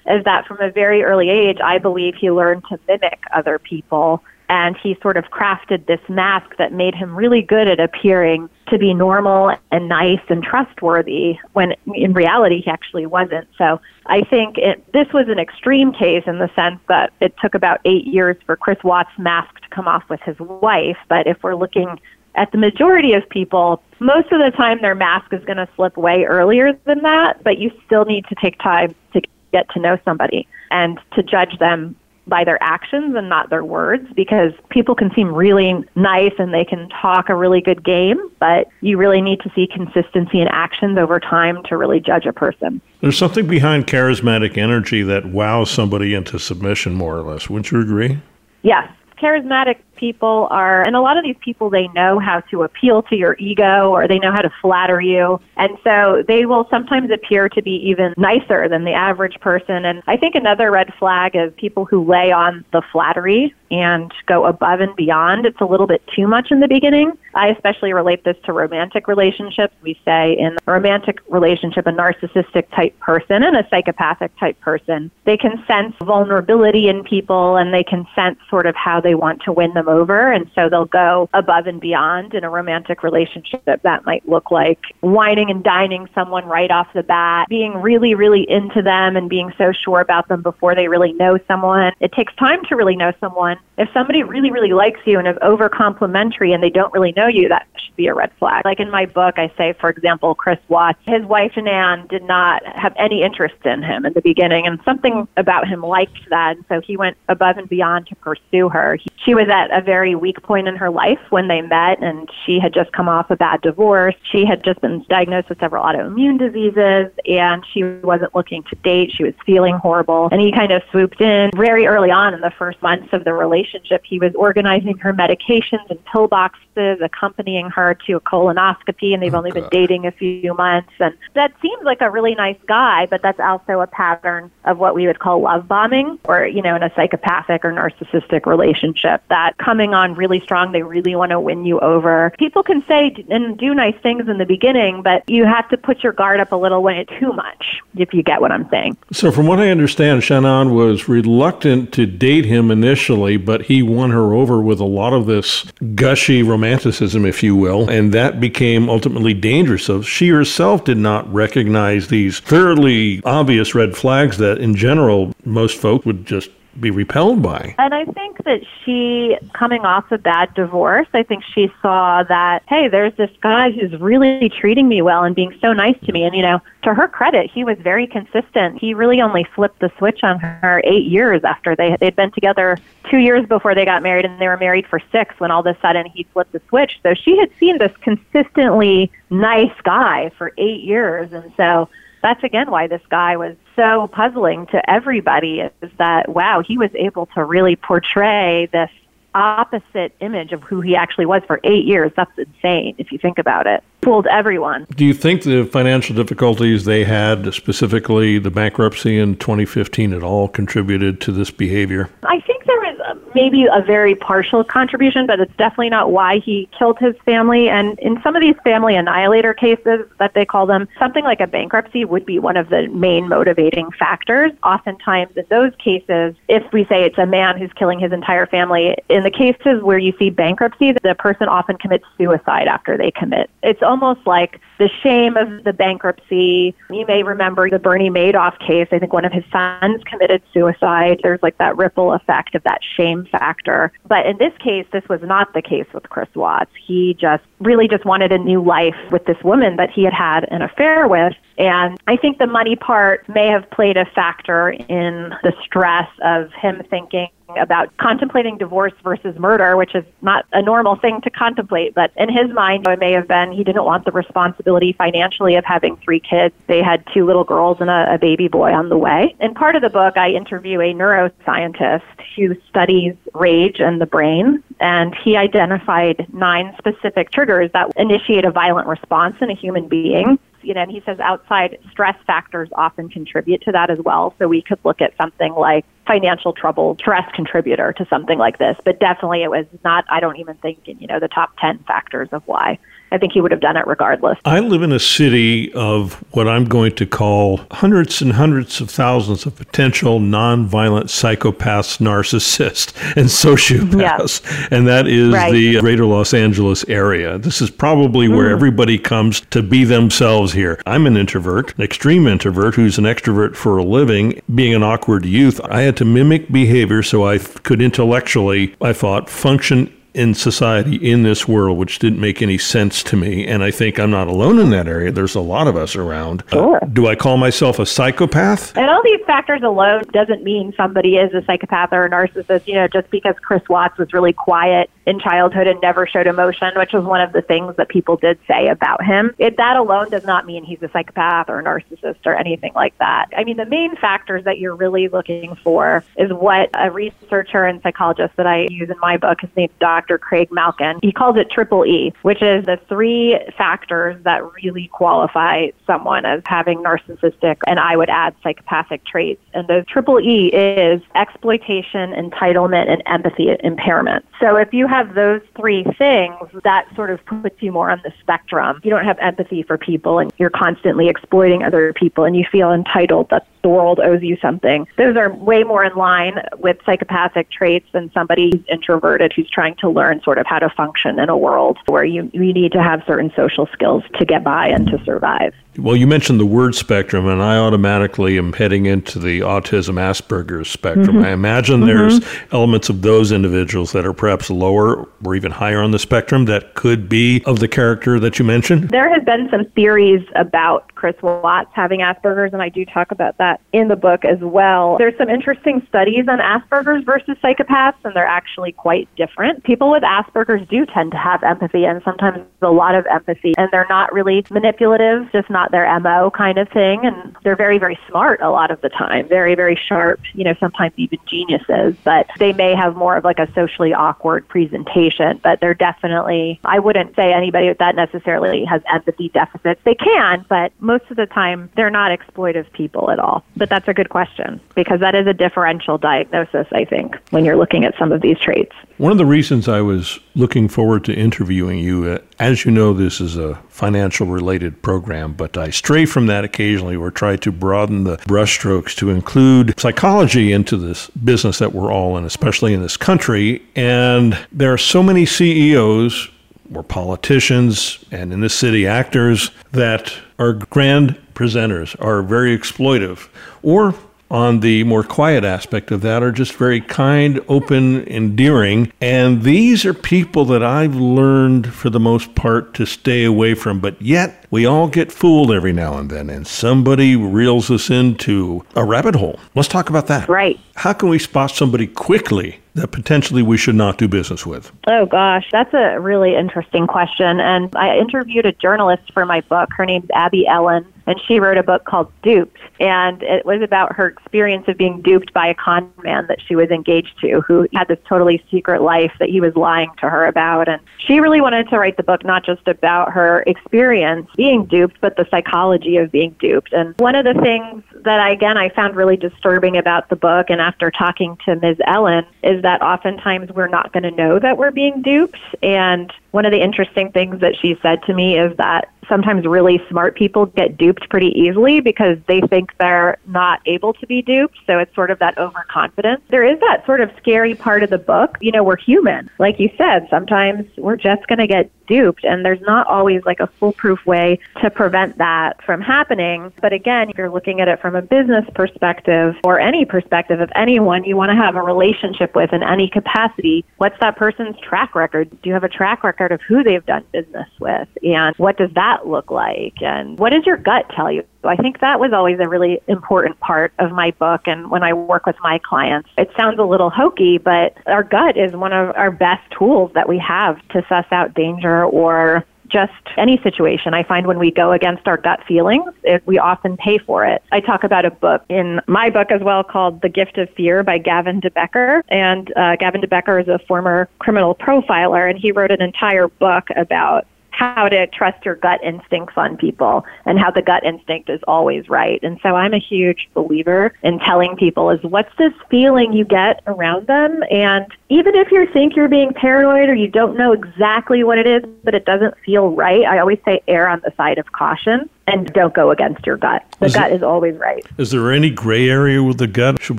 is that from a very early age, I believe he learned to mimic other people and he sort of crafted this mask that made him really good at appearing to be normal and nice and trustworthy when in reality he actually wasn't. So I think it, this was an extreme case in the sense that it took about eight years for Chris Watts' mask to come off with his wife. But if we're looking at the majority of people, most of the time their mask is going to slip way earlier than that, but you still need to take time to get to know somebody and to judge them by their actions and not their words because people can seem really nice and they can talk a really good game, but you really need to see consistency in actions over time to really judge a person. There's something behind charismatic energy that wows somebody into submission, more or less. Wouldn't you agree? Yes. Charismatic people are, and a lot of these people, they know how to appeal to your ego or they know how to flatter you. And so they will sometimes appear to be even nicer than the average person. And I think another red flag is people who lay on the flattery and go above and beyond. It's a little bit too much in the beginning. I especially relate this to romantic relationships. We say in a romantic relationship, a narcissistic type person and a psychopathic type person, they can sense vulnerability in people and they can sense sort of how they want to win them them over. And so they'll go above and beyond in a romantic relationship. That might look like wining and dining someone right off the bat, being really, really into them and being so sure about them before they really know someone. It takes time to really know someone. If somebody really, really likes you and is over complimentary and they don't really know you, that should be a red flag. Like in my book, I say, for example, Chris Watts, his wife Shanann did not have any interest in him in the beginning, and something about him liked that. And so he went above and beyond to pursue her. He, she was at a very weak point in her life when they met, and she had just come off a bad divorce. She had just been diagnosed with several autoimmune diseases, and she wasn't looking to date. She was feeling horrible, and he kind of swooped in very early on in the first months of the relationship. He was organizing her medications and pill boxes, accompanying her to a colonoscopy, and they've oh, only God. been dating a few months. And that seems like a really nice guy, but that's also a pattern of what we would call love bombing, or you know, in a psychopathic or narcissistic relationship. That coming on really strong. They really want to win you over. People can say and do nice things in the beginning, but you have to put your guard up a little when it's too much, if you get what I'm saying. So, from what I understand, Shanann was reluctant to date him initially, but he won her over with a lot of this gushy romanticism, if you will, and that became ultimately dangerous. So, she herself did not recognize these fairly obvious red flags that, in general, most folk would just be repelled by. And I think that she, coming off a bad divorce, I think she saw that, hey, there's this guy who's really treating me well and being so nice to me. And, you know, to her credit, he was very consistent. He really only flipped the switch on her eight years after they, they'd been together two years before they got married, and they were married for six when all of a sudden he flipped the switch. So she had seen this consistently nice guy for eight years. And so, that's again why this guy was so puzzling to everybody is that wow he was able to really portray this opposite image of who he actually was for eight years. That's insane if you think about it. Fooled everyone. Do you think the financial difficulties they had specifically the bankruptcy in 2015 at all contributed to this behavior? I think there was um, maybe a very partial contribution, but it's definitely not why he killed his family. And in some of these family annihilator cases that they call them, something like a bankruptcy would be one of the main motivating factors. Oftentimes, in those cases, if we say it's a man who's killing his entire family, in the cases where you see bankruptcy, the person often commits suicide after they commit. It's almost like the shame of the bankruptcy. You may remember the Bernie Madoff case. I think one of his sons committed suicide. There's like that ripple effect of that shame factor. But in this case, this was not the case with Chris Watts. He just really just wanted a new life with this woman that he had had an affair with. And I think the money part may have played a factor in the stress of him thinking about contemplating divorce versus murder, which is not a normal thing to contemplate. But in his mind, it may have been he didn't want the responsibility financially of having three kids. They had two little girls and a, a baby boy on the way. In part of the book, I interview a neuroscientist who studies rage and the brain. And he identified nine specific triggers that initiate a violent response in a human being you know, and he says outside stress factors often contribute to that as well. So we could look at something like financial trouble, stress contributor to something like this. But definitely it was not, I don't even think, in, you know, the top 10 factors of why. I think he would have done it regardless. I live in a city of what I'm going to call hundreds and hundreds of thousands of potential nonviolent psychopaths, narcissists, <laughs> and sociopaths. Yeah. And that is right. the greater Los Angeles area. This is probably where mm. everybody comes to be themselves here. I'm an introvert, an extreme introvert who's an extrovert for a living. Being an awkward youth, I had to mimic behavior so I could intellectually, I thought, function in society in this world, which didn't make any sense to me. And I think I'm not alone in that area. There's a lot of us around. Uh, sure. Uh, do I call myself a psychopath? And all these factors alone doesn't mean somebody is a psychopath or a narcissist. You know, just because Chris Watts was really quiet in childhood and never showed emotion, which was one of the things that people did say about him. It, that alone does not mean he's a psychopath or a narcissist or anything like that. I mean, the main factors that you're really looking for is what a researcher and psychologist that I use in my book, his name's Dr. Craig Malkin, he calls it triple E, which is the three factors that really qualify someone as having narcissistic and I would add psychopathic traits. And the triple E is exploitation, entitlement, and empathy impairment. So if you have those three things, that sort of puts you more on the spectrum. You don't have empathy for people and you're constantly exploiting other people and you feel entitled that the world owes you something. Those are way more in line with psychopathic traits than somebody who's introverted who's trying to learn sort of how to function in a world where you, you need to have certain social skills to get by and to survive. Well, you mentioned the word spectrum, and I automatically am heading into the autism Asperger's spectrum. Mm-hmm. I imagine mm-hmm. there's elements of those individuals that are perhaps lower or even higher on the spectrum that could be of the character that you mentioned. There has been some theories about Chris Watts having Asperger's, and I do talk about that in the book as well. There's some interesting studies on Asperger's versus psychopaths, and they're actually quite different. People with Asperger's do tend to have empathy, and sometimes a lot of empathy, and they're not really manipulative, just not their MO kind of thing. And they're very, very smart a lot of the time, very, very sharp, you know, sometimes even geniuses, but they may have more of like a socially awkward presentation. But they're definitely, I wouldn't say anybody that necessarily has empathy deficits. They can, but most of the time they're not exploitive people at all. But that's a good question because that is a differential diagnosis, I think, when you're looking at some of these traits. One of the reasons I was looking forward to interviewing you, uh, as you know, this is a financial related program, but I stray from that occasionally or try to broaden the brushstrokes to include psychology into this business that we're all in, especially in this country. And there are so many CEOs or politicians and in this city actors that are grand presenters, are very exploitive, or on the more quiet aspect of that are just very kind, open, endearing. And these are people that I've learned for the most part to stay away from. But yet, we all get fooled every now and then, and somebody reels us into a rabbit hole. Let's talk about that. Right. How can we spot somebody quickly that potentially we should not do business with? Oh, gosh, that's a really interesting question. And I interviewed a journalist for my book. Her name's Abby Ellin and she wrote a book called Duped, and it was about her experience of being duped by a con man that she was engaged to, who had this totally secret life that he was lying to her about. And she really wanted to write the book not just about her experience being duped, but the psychology of being duped. And one of the things that I, again I found really disturbing about the book, and after talking to Ms. Ellin, is that oftentimes we're not going to know that we're being duped, and one of the interesting things that she said to me is that sometimes really smart people get duped pretty easily because they think they're not able to be duped. So it's sort of that overconfidence. There is that sort of scary part of the book. You know, we're human. Like you said, sometimes we're just going to get duped and there's not always like a foolproof way to prevent that from happening. But again, if you're looking at it from a business perspective or any perspective of anyone you want to have a relationship with in any capacity, what's that person's track record? Do you have a track record of who they've done business with? And what does that that look like? And what does your gut tell you? I think that was always a really important part of my book. And when I work with my clients, it sounds a little hokey, but our gut is one of our best tools that we have to suss out danger or just any situation. I find when we go against our gut feelings, it, we often pay for it. I talk about a book in my book as well called The Gift of Fear by Gavin de Becker. And uh, Gavin de Becker is a former criminal profiler, and he wrote an entire book about how to trust your gut instincts on people and how the gut instinct is always right. And so I'm a huge believer in telling people is what's this feeling you get around them and even if you think you're being paranoid or you don't know exactly what it is but it doesn't feel right, I always say err on the side of caution and don't go against your gut. The is gut it, is always right. Is there any gray area with the gut? Should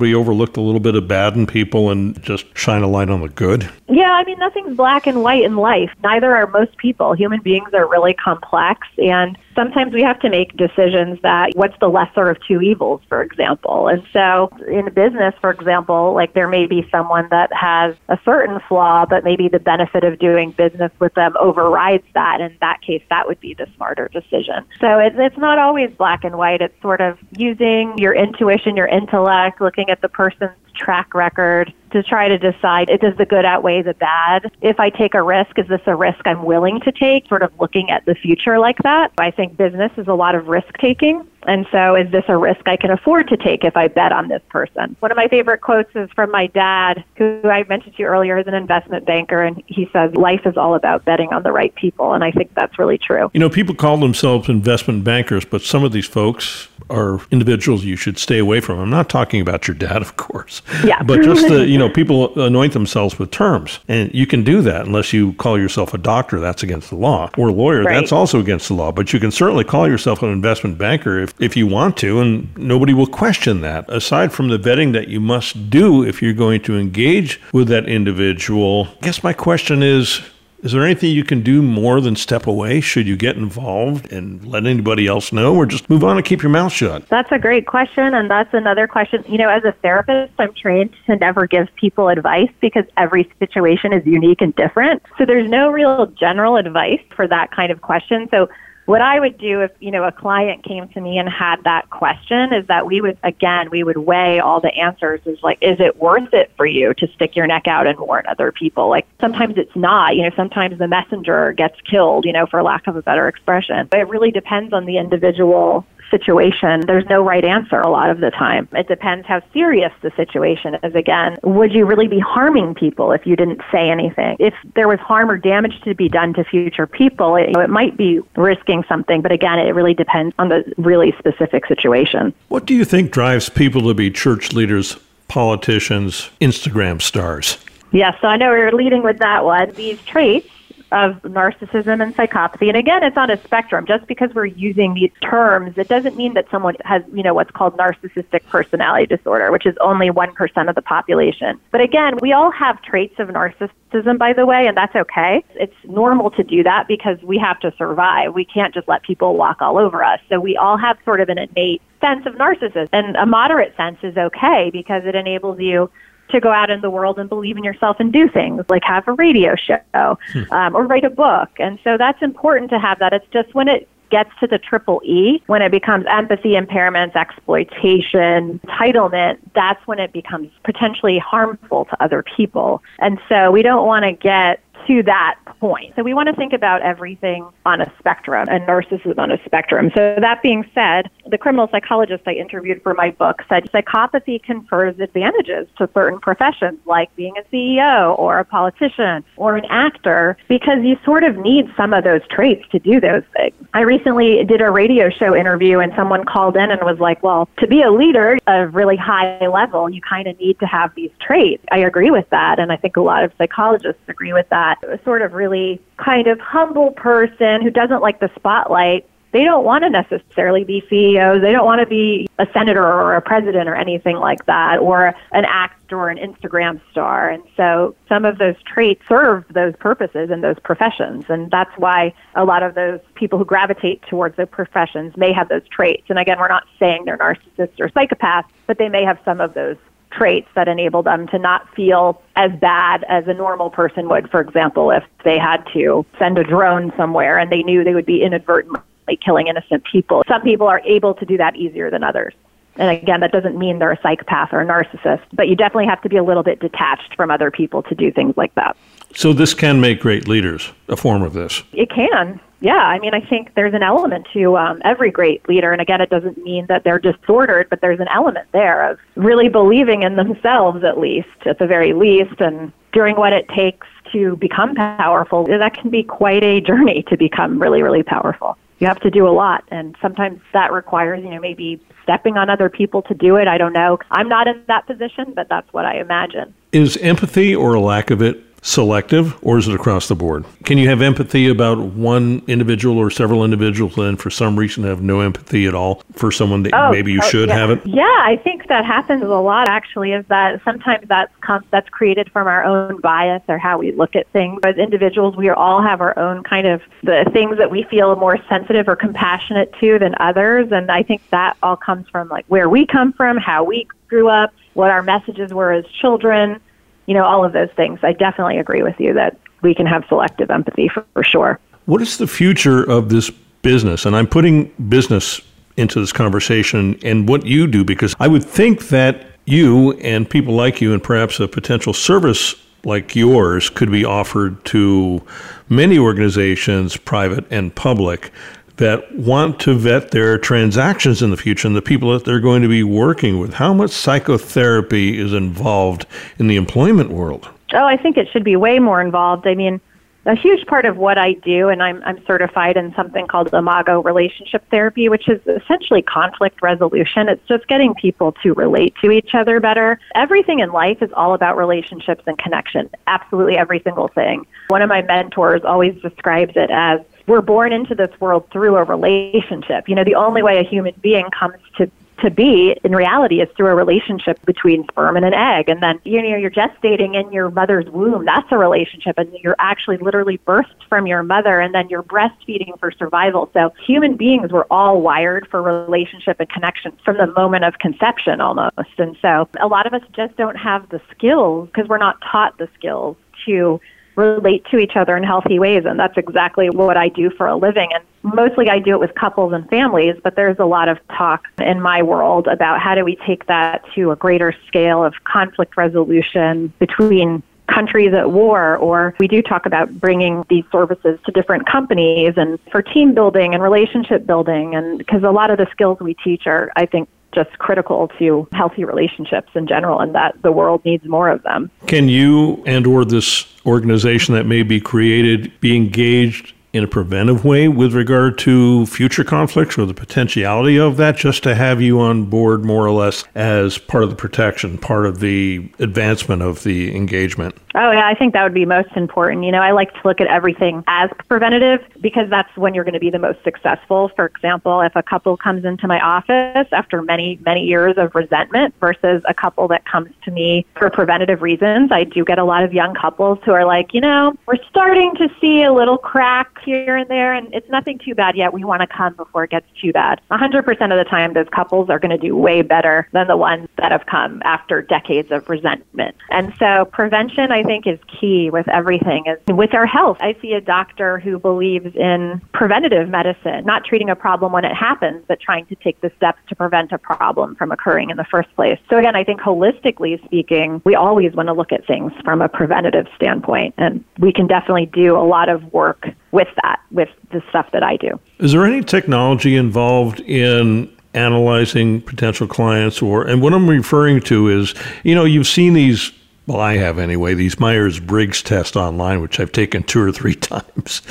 we overlook a little bit of bad in people and just shine a light on the good? Yeah, I mean, nothing's black and white in life. Neither are most people. Human beings are really complex, and sometimes we have to make decisions that what's the lesser of two evils, for example. And so in business, for example, like there may be someone that has a certain flaw, but maybe the benefit of doing business with them overrides that. In that case, that would be the smarter decision. So it, it's not always black and white. It's sort of using your intuition, your intellect, looking at the person's track record to try to decide does the good outweigh the bad? If I take a risk, is this a risk I'm willing to take? Sort of looking at the future like that. I think business is a lot of risk taking. And so, is this a risk I can afford to take if I bet on this person? One of my favorite quotes is from my dad, who I mentioned to you earlier is an investment banker, and he says, Life is all about betting on the right people. And I think that's really true. You know, people call themselves investment bankers, but some of these folks are individuals you should stay away from. I'm not talking about your dad, <laughs> of course. Yeah. But just the, you know, <laughs> people anoint themselves with terms. And you can do that unless you call yourself a doctor, that's against the law. Or a lawyer, right. that's also against the law. But you can certainly call yourself an investment banker if, if you want to, and nobody will question that. Aside from the vetting that you must do if you're going to engage with that individual, I guess my question is is there anything you can do more than step away? Should you get involved and let anybody else know, or just move on and keep your mouth shut? That's a great question. And that's another question. You know, as a therapist, I'm trained to never give people advice because every situation is unique and different. So there's no real general advice for that kind of question. So what I would do if, you know, a client came to me and had that question is that we would, again, we would weigh all the answers is like, is it worth it for you to stick your neck out and warn other people? Like sometimes it's not, you know, sometimes the messenger gets killed, you know, for lack of a better expression. But it really depends on the individual situation, there's no right answer a lot of the time. It depends how serious the situation is. Again, would you really be harming people if you didn't say anything? If there was harm or damage to be done to future people, it, you know, it might be risking something. But again, it really depends on the really specific situation. What do you think drives people to be church leaders, politicians, Instagram stars? Yes, so I know we are leading with that one. These traits of narcissism and psychopathy. And again, it's on a spectrum. Just because we're using these terms, it doesn't mean that someone has, you know, what's called narcissistic personality disorder, which is only 1% of the population. But again, we all have traits of narcissism, by the way, and that's okay. It's normal to do that because we have to survive. We can't just let people walk all over us. So we all have sort of an innate sense of narcissism. And a moderate sense is okay because it enables you to go out in the world and believe in yourself and do things like have a radio show hmm. um, or write a book. And so that's important to have that. It's just when it gets to the triple E, when it becomes empathy impairments, exploitation, entitlement, that's when it becomes potentially harmful to other people. And so we don't want to get to that point. So we want to think about everything on a spectrum and narcissism on a spectrum. So that being said, the criminal psychologist I interviewed for my book said psychopathy confers advantages to certain professions like being a CEO or a politician or an actor because you sort of need some of those traits to do those things. I recently did a radio show interview and someone called in and was like, well, to be a leader of really high level, you kind of need to have these traits. I agree with that. And I think a lot of psychologists agree with that. Sort of really kind of humble person who doesn't like the spotlight they don't want to necessarily be CEOs. They don't want to be a senator or a president or anything like that, or an actor or an Instagram star. And so some of those traits serve those purposes in those professions. And that's why a lot of those people who gravitate towards those professions may have those traits. And again, we're not saying they're narcissists or psychopaths, but they may have some of those traits that enable them to not feel as bad as a normal person would, for example, if they had to send a drone somewhere and they knew they would be inadvertently killing innocent people. Some people are able to do that easier than others. And again, that doesn't mean they're a psychopath or a narcissist, but you definitely have to be a little bit detached from other people to do things like that. So, this can make great leaders, a form of this. It can. Yeah, I mean, I think there's an element to um, every great leader. And again, it doesn't mean that they're disordered, but there's an element there of really believing in themselves, at least, at the very least, and doing what it takes to become powerful. That can be quite a journey to become really, really powerful you have to do a lot and sometimes that requires you know maybe stepping on other people to do it i don't know i'm not in that position but that's what i imagine is empathy or a lack of it selective or is it across the board? Can you have empathy about one individual or several individuals and for some reason have no empathy at all for someone that oh, maybe you oh, should yeah. have it? Yeah, I think that happens a lot actually is that sometimes that's that's created from our own bias or how we look at things. As individuals, we all have our own kind of the things that we feel more sensitive or compassionate to than others and I think that all comes from like where we come from, how we grew up, what our messages were as children you know, all of those things. I definitely agree with you that we can have selective empathy for, for sure. What is the future of this business? And I'm putting business into this conversation and what you do because I would think that you and people like you and perhaps a potential service like yours could be offered to many organizations, private and public, that want to vet their transactions in the future and the people that they're going to be working with. How much psychotherapy is involved in the employment world? Oh, I think it should be way more involved. I mean, a huge part of what I do, and I'm, I'm certified in something called Imago Relationship Therapy, which is essentially conflict resolution. It's just getting people to relate to each other better. Everything in life is all about relationships and connection. Absolutely every single thing. One of my mentors always describes it as we're born into this world through a relationship. You know, the only way a human being comes to to be in reality is through a relationship between sperm and an egg. And then you know you're gestating in your mother's womb. That's a relationship. And you're actually literally birthed from your mother and then you're breastfeeding for survival. So human beings were all wired for relationship and connection from the moment of conception almost. And so a lot of us just don't have the skills because we're not taught the skills to relate to each other in healthy ways. And that's exactly what I do for a living. And mostly I do it with couples and families, but there's a lot of talk in my world about how do we take that to a greater scale of conflict resolution between countries at war, or we do talk about bringing these services to different companies and for team building and relationship building. And because a lot of the skills we teach are, I think, just critical to healthy relationships in general and that the world needs more of them. Can you and or this organization that may be created be engaged in a preventive way with regard to future conflicts or the potentiality of that, just to have you on board more or less as part of the protection, part of the advancement of the engagement? Oh, yeah, I think that would be most important. You know, I like to look at everything as preventative because that's when you're going to be the most successful. For example, if a couple comes into my office after many, many years of resentment versus a couple that comes to me for preventative reasons, I do get a lot of young couples who are like, you know, we're starting to see a little crack here and there, and it's nothing too bad yet. We want to come before it gets too bad. 100% of the time, those couples are going to do way better than the ones that have come after decades of resentment. And so, prevention, I think, is key with everything. Is with our health, I see a doctor who believes in preventative medicine, not treating a problem when it happens, but trying to take the steps to prevent a problem from occurring in the first place. So, again, I think holistically speaking, we always want to look at things from a preventative standpoint, and we can definitely do a lot of work with that, with the stuff that I do. Is there any technology involved in analyzing potential clients or and what I'm referring to is, you know, you've seen these well, I have anyway, these Myers Briggs tests online, which I've taken two or three <laughs> times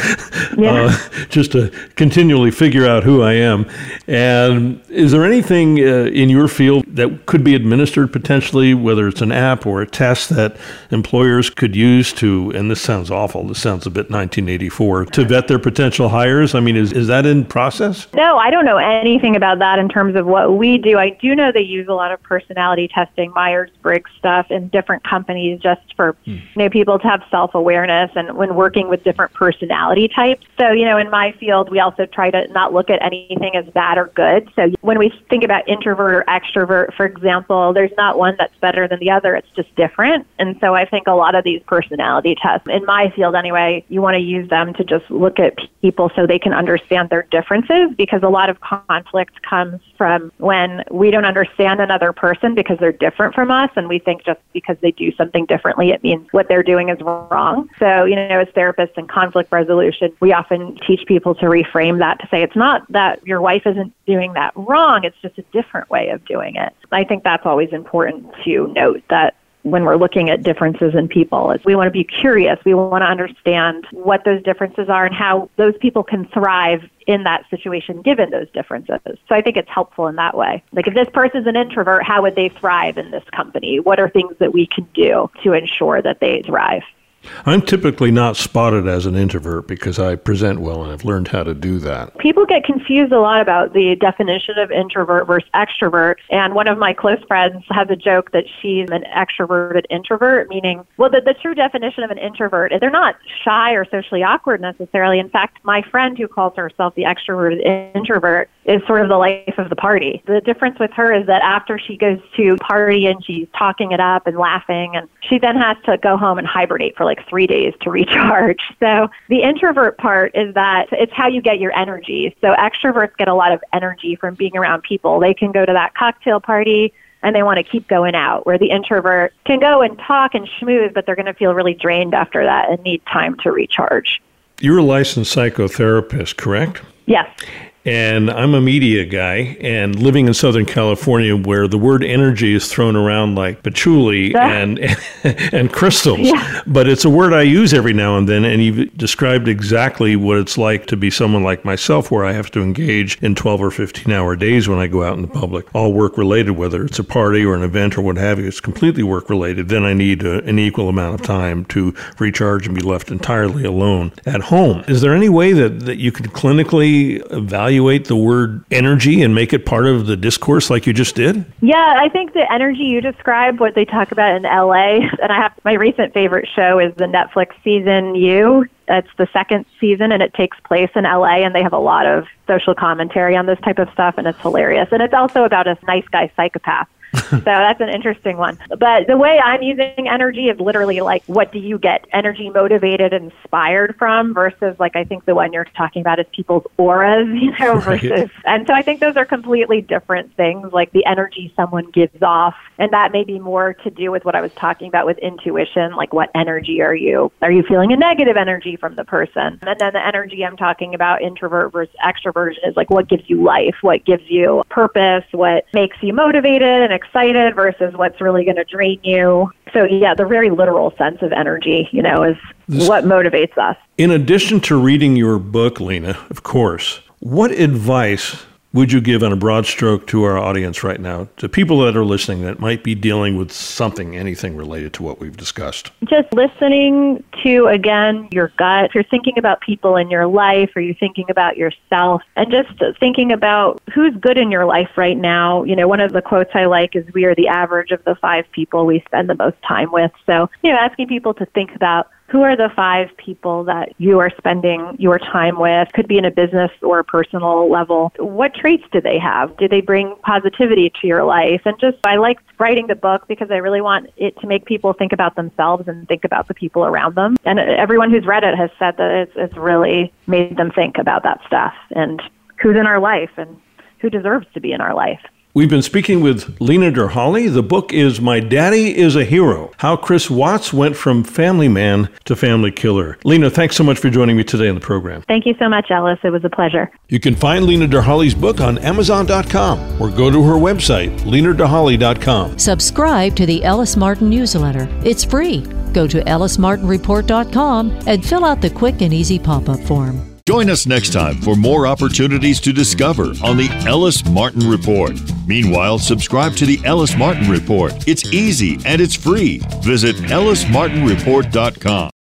yeah. uh, just to continually figure out who I am. And is there anything uh, in your field that could be administered potentially, whether it's an app or a test that employers could use to, and this sounds awful, this sounds a bit 1984, to vet their potential hires? I mean, is, is that in process? No, I don't know anything about that in terms of what we do. I do know they use a lot of personality testing, Myers Briggs stuff in different companies just for hmm. you know, people to have self awareness and when working with different personality types. So, you know, in my field, we also try to not look at anything as bad or good. So when we think about introvert or extrovert, for example, there's not one that's better than the other. It's just different. And so I think a lot of these personality tests, in my field anyway, you want to use them to just look at people so they can understand their differences because a lot of conflict comes from when we don't understand another person because they're different from us and we think just because they do something differently, it means what they're doing is wrong. So, you know, as therapists in conflict resolution, we often teach people to reframe that to say it's not that your wife isn't doing that wrong, it's just a different way of doing it. I think that's always important to note that when we're looking at differences in people is we want to be curious. We want to understand what those differences are and how those people can thrive in that situation given those differences. So i think it's helpful in that way. Like if this person's an introvert how would they thrive in this company? What are things that we can do to ensure that they thrive I'm typically not spotted as an introvert because I present well and I've learned how to do that. People get confused a lot about the definition of introvert versus extrovert. And one of my close friends has a joke that she's an extroverted introvert, meaning, well, the, the true definition of an introvert is they're not shy or socially awkward necessarily. In fact, my friend who calls herself the extroverted introvert is sort of the life of the party. The difference with her is that after she goes to party and she's talking it up and laughing, and she then has to go home and hibernate for like three days to <laughs> recharge. So the introvert part is that it's how you get your energy. So extroverts get a lot of energy from being around people. They can go to that cocktail party and they want to keep going out, where the introvert can go and talk and schmooze, but they're going to feel really drained after that and need time to recharge. You're a licensed psychotherapist, correct? Yes and I'm a media guy and living in Southern California where the word energy is thrown around like patchouli <laughs> and <laughs> and crystals. Yeah. But it's a word I use every now and then and you've described exactly what it's like to be someone like myself where I have to engage in 12 or 15 hour days when I go out in the public. All work related whether it's a party or an event or what have you. It's completely work related. Then I need a, an equal amount of time to recharge and be left entirely alone at home. Is there any way that, that you could clinically evaluate evaluate the word energy and make it part of the discourse like you just did? Yeah, I think the energy you described, what they talk about in LA, and I have my recent favorite show is the Netflix season You. It's the second season and it takes place in LA and they have a lot of social commentary on this type of stuff and it's hilarious. And it's also about a nice guy psychopath <laughs> so that's an interesting one. But the way I'm using energy is literally like, what do you get energy motivated, and inspired from versus like, I think the one you're talking about is people's auras, <laughs> you know, versus, and so I think those are completely different things, like the energy someone gives off. And that may be more to do with what I was talking about with intuition, like what energy are you? Are you feeling a negative energy from the person? And then the energy I'm talking about, introvert versus extroversion, is like what gives you life, what gives you purpose, what makes you motivated and excited versus what's really going to drain you. So, yeah, the very literal sense of energy, you know, is this, what motivates us. In addition to reading your book, Lena, of course, what advice would you give on a broad stroke to our audience right now, to people that are listening that might be dealing with something, anything related to what we've discussed? Just listening to, again, your gut. If you're thinking about people in your life, or you're thinking about yourself, and just thinking about who's good in your life right now. You know, one of the quotes I like is, We are the average of the five people we spend the most time with. So, you know, asking people to think about who are the five people that you are spending your time with? Could be in a business or a personal level. What traits do they have? Do they bring positivity to your life? And just, I like writing the book because I really want it to make people think about themselves and think about the people around them. And everyone who's read it has said that it's, it's really made them think about that stuff and who's in our life and who deserves to be in our life. We've been speaking with Lena Derhally. The book is My Daddy is a Hero How Chris Watts Went from Family Man to Family Killer. Lena, thanks so much for joining me today on the program. Thank you so much, Ellis. It was a pleasure. You can find Lena Derhally's book on Amazon.com or go to her website, lenaderhally.com. Subscribe to the Ellis Martin newsletter. It's free. Go to ellismartinreport.com and fill out the quick and easy pop up form. Join us next time for more opportunities to discover on the Ellis Martin Report. Meanwhile, subscribe to the Ellis Martin Report. It's easy and it's free. Visit ellismartinreport.com.